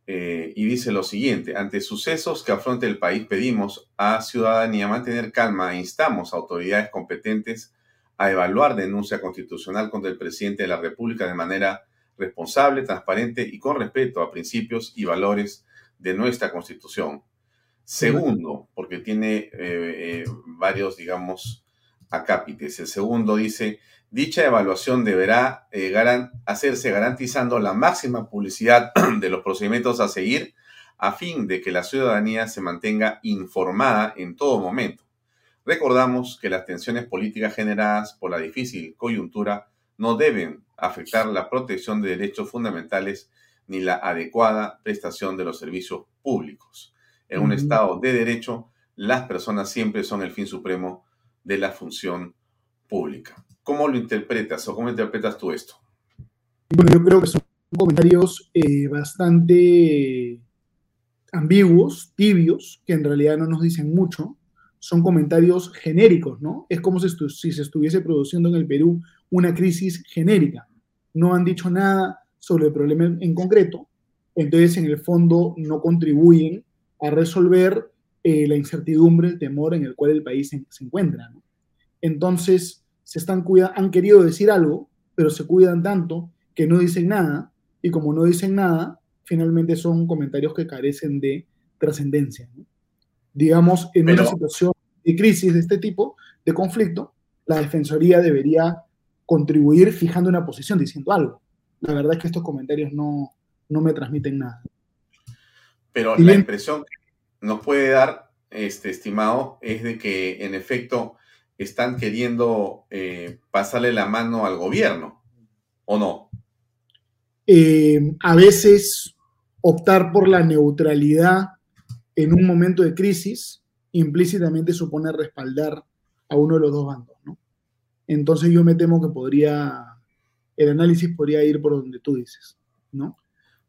eh, y dice lo siguiente, ante sucesos que afronte el país pedimos a ciudadanía mantener calma e instamos a autoridades competentes a evaluar denuncia constitucional contra el presidente de la República de manera responsable, transparente y con respeto a principios y valores de nuestra Constitución. Segundo, porque tiene eh, eh, varios, digamos, acápites. El segundo dice, dicha evaluación deberá eh, hacerse garantizando la máxima publicidad <clears throat> de los procedimientos a seguir a fin de que la ciudadanía se mantenga informada en todo momento. Recordamos que las tensiones políticas generadas por la difícil coyuntura no deben afectar la protección de derechos fundamentales ni la adecuada prestación de los servicios públicos. En un Estado de derecho, las personas siempre son el fin supremo de la función pública. ¿Cómo lo interpretas o cómo interpretas tú esto? Bueno, yo creo que son comentarios eh, bastante ambiguos, tibios, que en realidad no nos dicen mucho son comentarios genéricos, ¿no? Es como si, se estuviese produciendo en el Perú una crisis genérica. No han dicho nada sobre el problema en concreto, entonces en el fondo no contribuyen a resolver eh, la incertidumbre, el temor en el cual el país se, encuentra. ¿no? Entonces, se están han querido decir algo, pero se cuidan tanto que no dicen nada, y como no dicen nada, finalmente son comentarios que carecen de trascendencia. ¿no? digamos, en una situación de crisis de este tipo, de conflicto, la Defensoría debería contribuir fijando una posición, diciendo algo. La verdad es que estos comentarios no, no me transmiten nada. Pero la impresión que nos puede dar, este estimado, es de que en efecto están queriendo eh, pasarle la mano al gobierno, ¿o no? Eh, a veces optar por la neutralidad en un momento de crisis implícitamente supone respaldar a uno de los dos bandos, ¿no? Entonces yo me temo que podría, el análisis podría ir por donde tú dices, ¿no?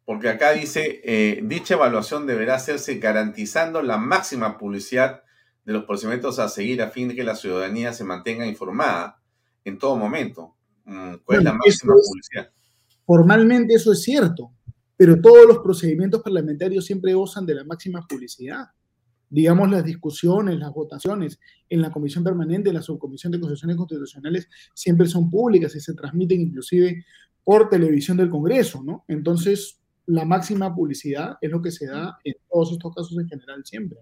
Porque acá dice, eh, dicha evaluación deberá hacerse garantizando la máxima publicidad de los procedimientos a seguir a fin de que la ciudadanía se mantenga informada en todo momento. Mm, ¿Cuál es la máxima publicidad? Formalmente eso es cierto, pero todos los procedimientos parlamentarios siempre gozan de la máxima publicidad. Digamos, las discusiones, las votaciones en la Comisión Permanente, en la Subcomisión de Constituciones Constitucionales, siempre son públicas y se transmiten inclusive por televisión del Congreso, ¿no? Entonces, la máxima publicidad es lo que se da en todos estos casos en general siempre.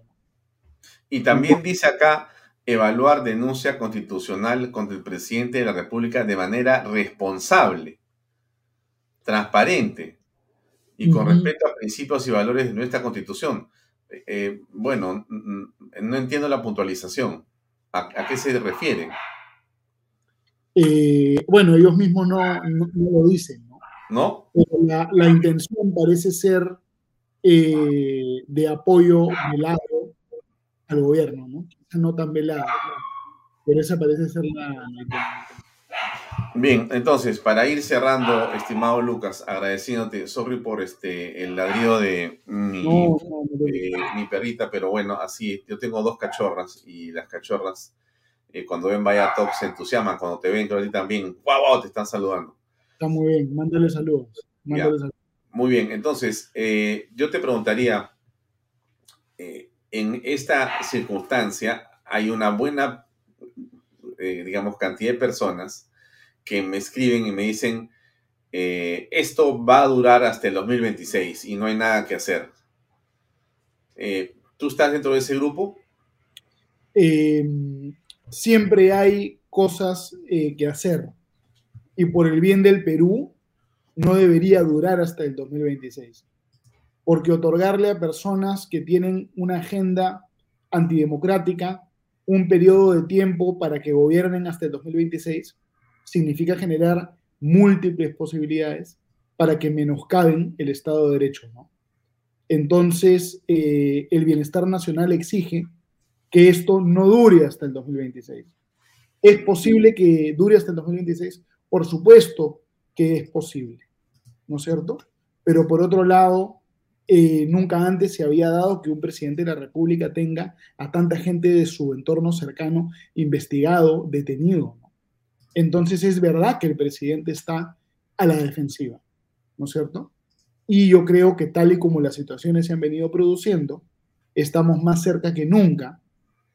Y también dice acá, evaluar denuncia constitucional contra el presidente de la República de manera responsable, transparente, y con respecto a principios y valores de nuestra constitución. Eh, bueno, no entiendo la puntualización. ¿A, qué se refiere? Eh, bueno, ellos mismos no, lo dicen, ¿no? la, intención parece ser eh, de apoyo velado al gobierno, ¿no? no tan velada, pero esa parece ser la. Bien, entonces, para ir cerrando, estimado Lucas, agradeciéndote, sorry por este el ladrido de mi, mi perrita, pero bueno, así, yo tengo dos cachorras y las cachorras eh, cuando ven Vaya Top se entusiasman, cuando te ven, creo que también, guau, wow, te están saludando. Está muy bien, mándale saludos. Muy bien, entonces, eh, yo te preguntaría, eh, en esta circunstancia hay una buena, digamos, cantidad de personas que me escriben y me dicen, eh, esto va a durar hasta el 2026 y no hay nada que hacer. Eh, ¿Tú estás dentro de ese grupo? Em, siempre hay cosas eh, que hacer. Y por el bien del Perú, no debería durar hasta el 2026. Porque otorgarle a personas que tienen una agenda antidemocrática un periodo de tiempo para que gobiernen hasta el 2026 significa generar múltiples posibilidades para que menoscaben el Estado de Derecho. ¿no? Entonces, eh, el bienestar nacional exige que esto no dure hasta el 2026. ¿Es posible que dure hasta el 2026? Por supuesto que es posible, ¿no es cierto? Pero por otro lado, eh, nunca antes se había dado que un presidente de la República tenga a tanta gente de su entorno cercano investigado, detenido. Entonces es verdad que el presidente está a la defensiva, ¿no es cierto? Y yo creo que tal y como las situaciones se han venido produciendo, estamos más cerca que nunca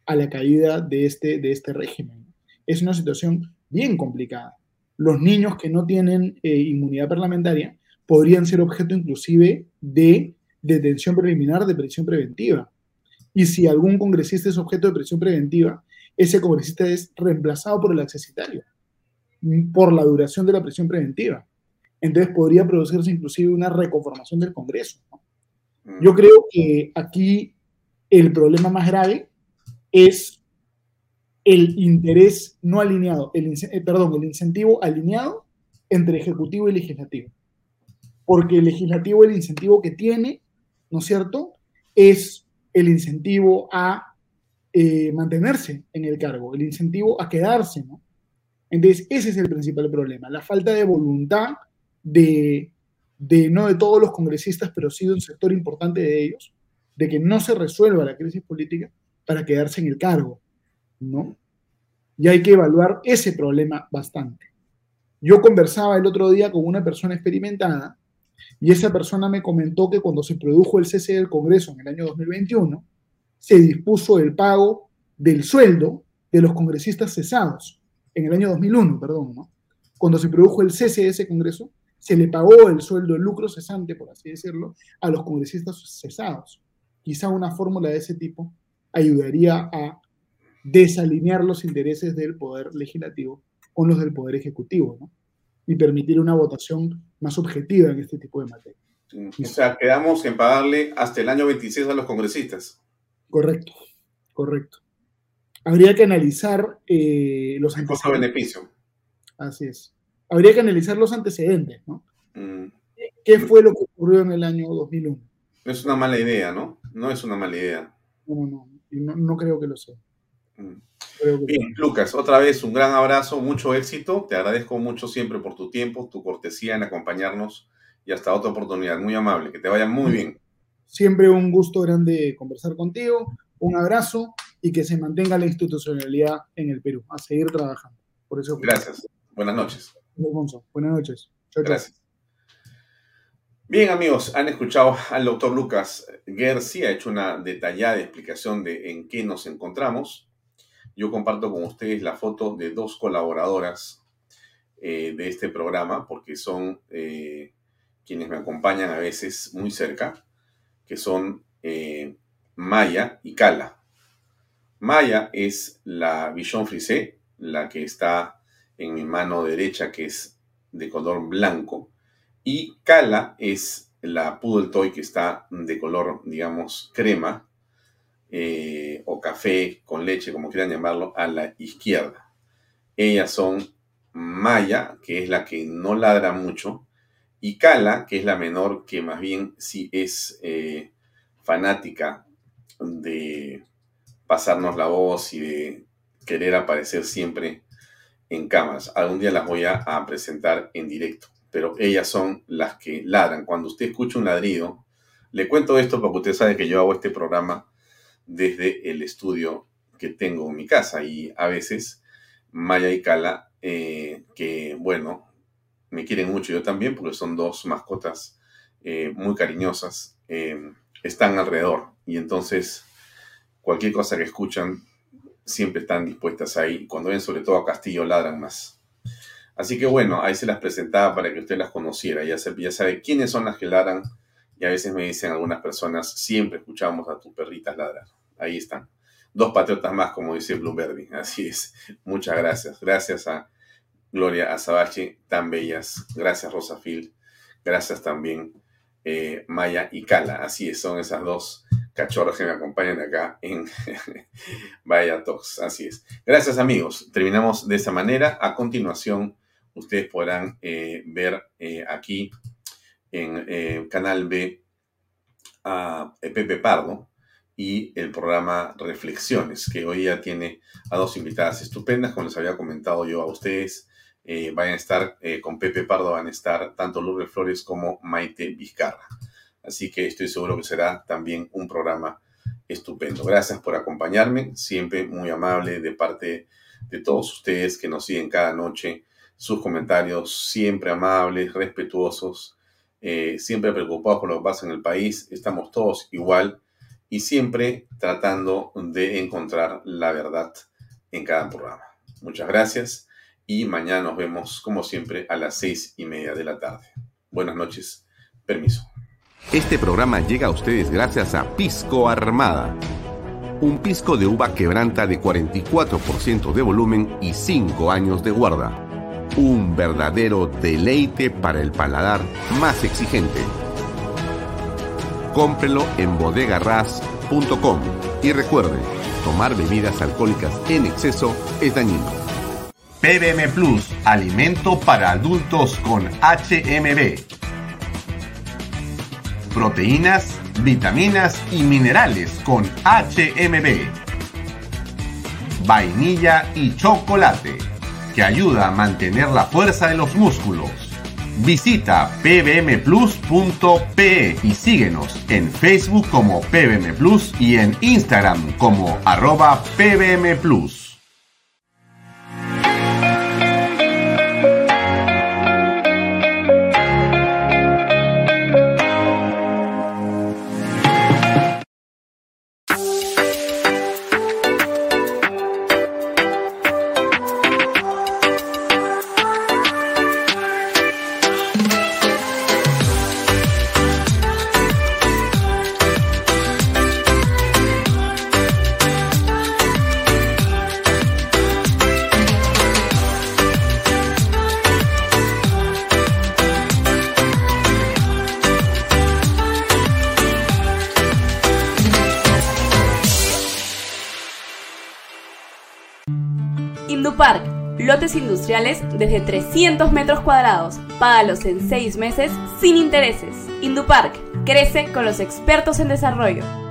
a la caída de este, de este régimen. Es una situación bien complicada. Los niños que no tienen eh, inmunidad parlamentaria podrían ser objeto inclusive de detención preliminar, de prisión preventiva. Y si algún congresista es objeto de prisión preventiva, ese congresista es reemplazado por el accesitario, por la duración de la prisión preventiva. Entonces podría producirse inclusive una reconformación del Congreso. Yo creo que aquí el problema más grave es el interés no alineado, el, eh, perdón, el incentivo alineado entre ejecutivo y legislativo. Porque el legislativo, el incentivo que tiene, ¿no es cierto?, es el incentivo a eh, mantenerse en el cargo, el incentivo a quedarse. Entonces, ese es el principal problema, la falta de voluntad de, de, no de todos los congresistas, pero sí de un sector importante de ellos, de que no se resuelva la crisis política para quedarse en el cargo, ¿no? Y hay que evaluar ese problema bastante. Yo conversaba el otro día con una persona experimentada y esa persona me comentó que cuando se produjo el cese del Congreso en el año 2021, se dispuso el pago del sueldo de los congresistas cesados, en el año 2001, perdón, ¿no? Cuando se produjo el cese de ese Congreso, se le pagó el sueldo, el lucro cesante, por así decirlo, a los congresistas cesados. Quizá una fórmula de ese tipo ayudaría a desalinear los intereses del poder legislativo con los del poder ejecutivo, ¿no? Y permitir una votación más objetiva en este tipo de materia. O sea, quedamos en pagarle hasta el año 26 a los congresistas. Correcto, correcto. Habría que analizar eh, los antecedentes. beneficio. Así es. Habría que analizar los antecedentes, ¿no? Mm. ¿Qué fue lo que ocurrió en el año 2001? No es una mala idea, ¿no? No es una mala idea. No, no, no, no creo que lo sea. Mm. Bien, Lucas, otra vez un gran abrazo, mucho éxito. Te agradezco mucho siempre por tu tiempo, tu cortesía en acompañarnos y hasta otra oportunidad. Muy amable, que te vaya muy bien. Siempre un gusto grande conversar contigo. Un abrazo y que se mantenga la institucionalidad en el Perú, a seguir trabajando. Por eso, Gracias. Buenas noches. Buenas noches. Gracias. Bien, amigos, han escuchado al doctor Lucas Gersi, ha hecho una detallada explicación de en qué nos encontramos yo comparto con ustedes la foto de dos colaboradoras eh, de este programa, porque son eh, quienes me acompañan a veces muy cerca, que son eh, Maya y Kala. Maya es la Bichon Frisé, la que está en mi mano derecha, que es de color blanco, y Kala es la Poodle Toy que está de color, digamos, crema, eh, o café con leche, como quieran llamarlo, a la izquierda. Ellas son Maya, que es la que no ladra mucho, y Kala, que es la menor, que más bien sí es eh, fanática de pasarnos la voz y de querer aparecer siempre en cámaras. Algún día las voy a, a, presentar en directo, pero ellas son las que ladran. Cuando usted escucha un ladrido, le cuento esto porque usted sabe que yo hago este programa desde el estudio que tengo en mi casa y a veces Maya y Kala, eh, que bueno, me quieren mucho yo también porque son dos mascotas eh, muy cariñosas, eh, están alrededor y entonces cualquier cosa que escuchan siempre están dispuestas ahí. Cuando ven sobre todo a Castillo ladran más. Así que bueno, ahí se las presentaba para que usted las conociera. Ya, ya sabe quiénes son las que ladran. Y a veces me dicen algunas personas, siempre escuchamos a tus perritas ladrar. Ahí están. Dos patriotas más, como dice Blueberry. <laughs> Así es. Muchas gracias. Gracias a Gloria Azabache, tan bellas. Gracias, Rosafil. Gracias también, eh, Maya y Cala. Así es, son esas dos cachorros que me acompañan acá en <laughs> Vaya Talks. Así es. Gracias, amigos. Terminamos de esa manera. A continuación, ustedes podrán eh, ver eh, aquí en eh, Canal B a Pepe Pardo y el programa Reflexiones, que hoy ya tiene a dos invitadas estupendas, como les había comentado yo a ustedes. van a estar con Pepe Pardo, van a estar tanto Lourdes Flores como Maite Vizcarra. Así que estoy seguro que será también un programa estupendo. Gracias por acompañarme, siempre muy amable de parte de todos ustedes que nos siguen cada noche sus comentarios siempre amables, respetuosos, eh, siempre preocupados por lo que pasa en el país. Estamos todos igual y siempre tratando de encontrar la verdad en cada programa. Muchas gracias y mañana nos vemos como siempre a las seis y media de la tarde. Buenas noches. Permiso. Este programa llega a ustedes gracias a Pisco Armada. Un pisco de uva quebranta de 44% de volumen y 5 años de guarda un verdadero deleite para el paladar más exigente. Cómprelo en bodegarras.com y recuerde, tomar bebidas alcohólicas en exceso es dañino. PBM Plus, alimento para adultos con HMB. Proteínas, vitaminas y minerales con HMB. Vainilla y chocolate que ayuda a mantener la fuerza de los músculos. Visita pbmplus.pe y síguenos en Facebook como PBM Plus y en Instagram como arroba PBM lotes industriales desde 300 metros cuadrados. Págalos en 6 meses sin intereses. Indupark crece con los expertos en desarrollo.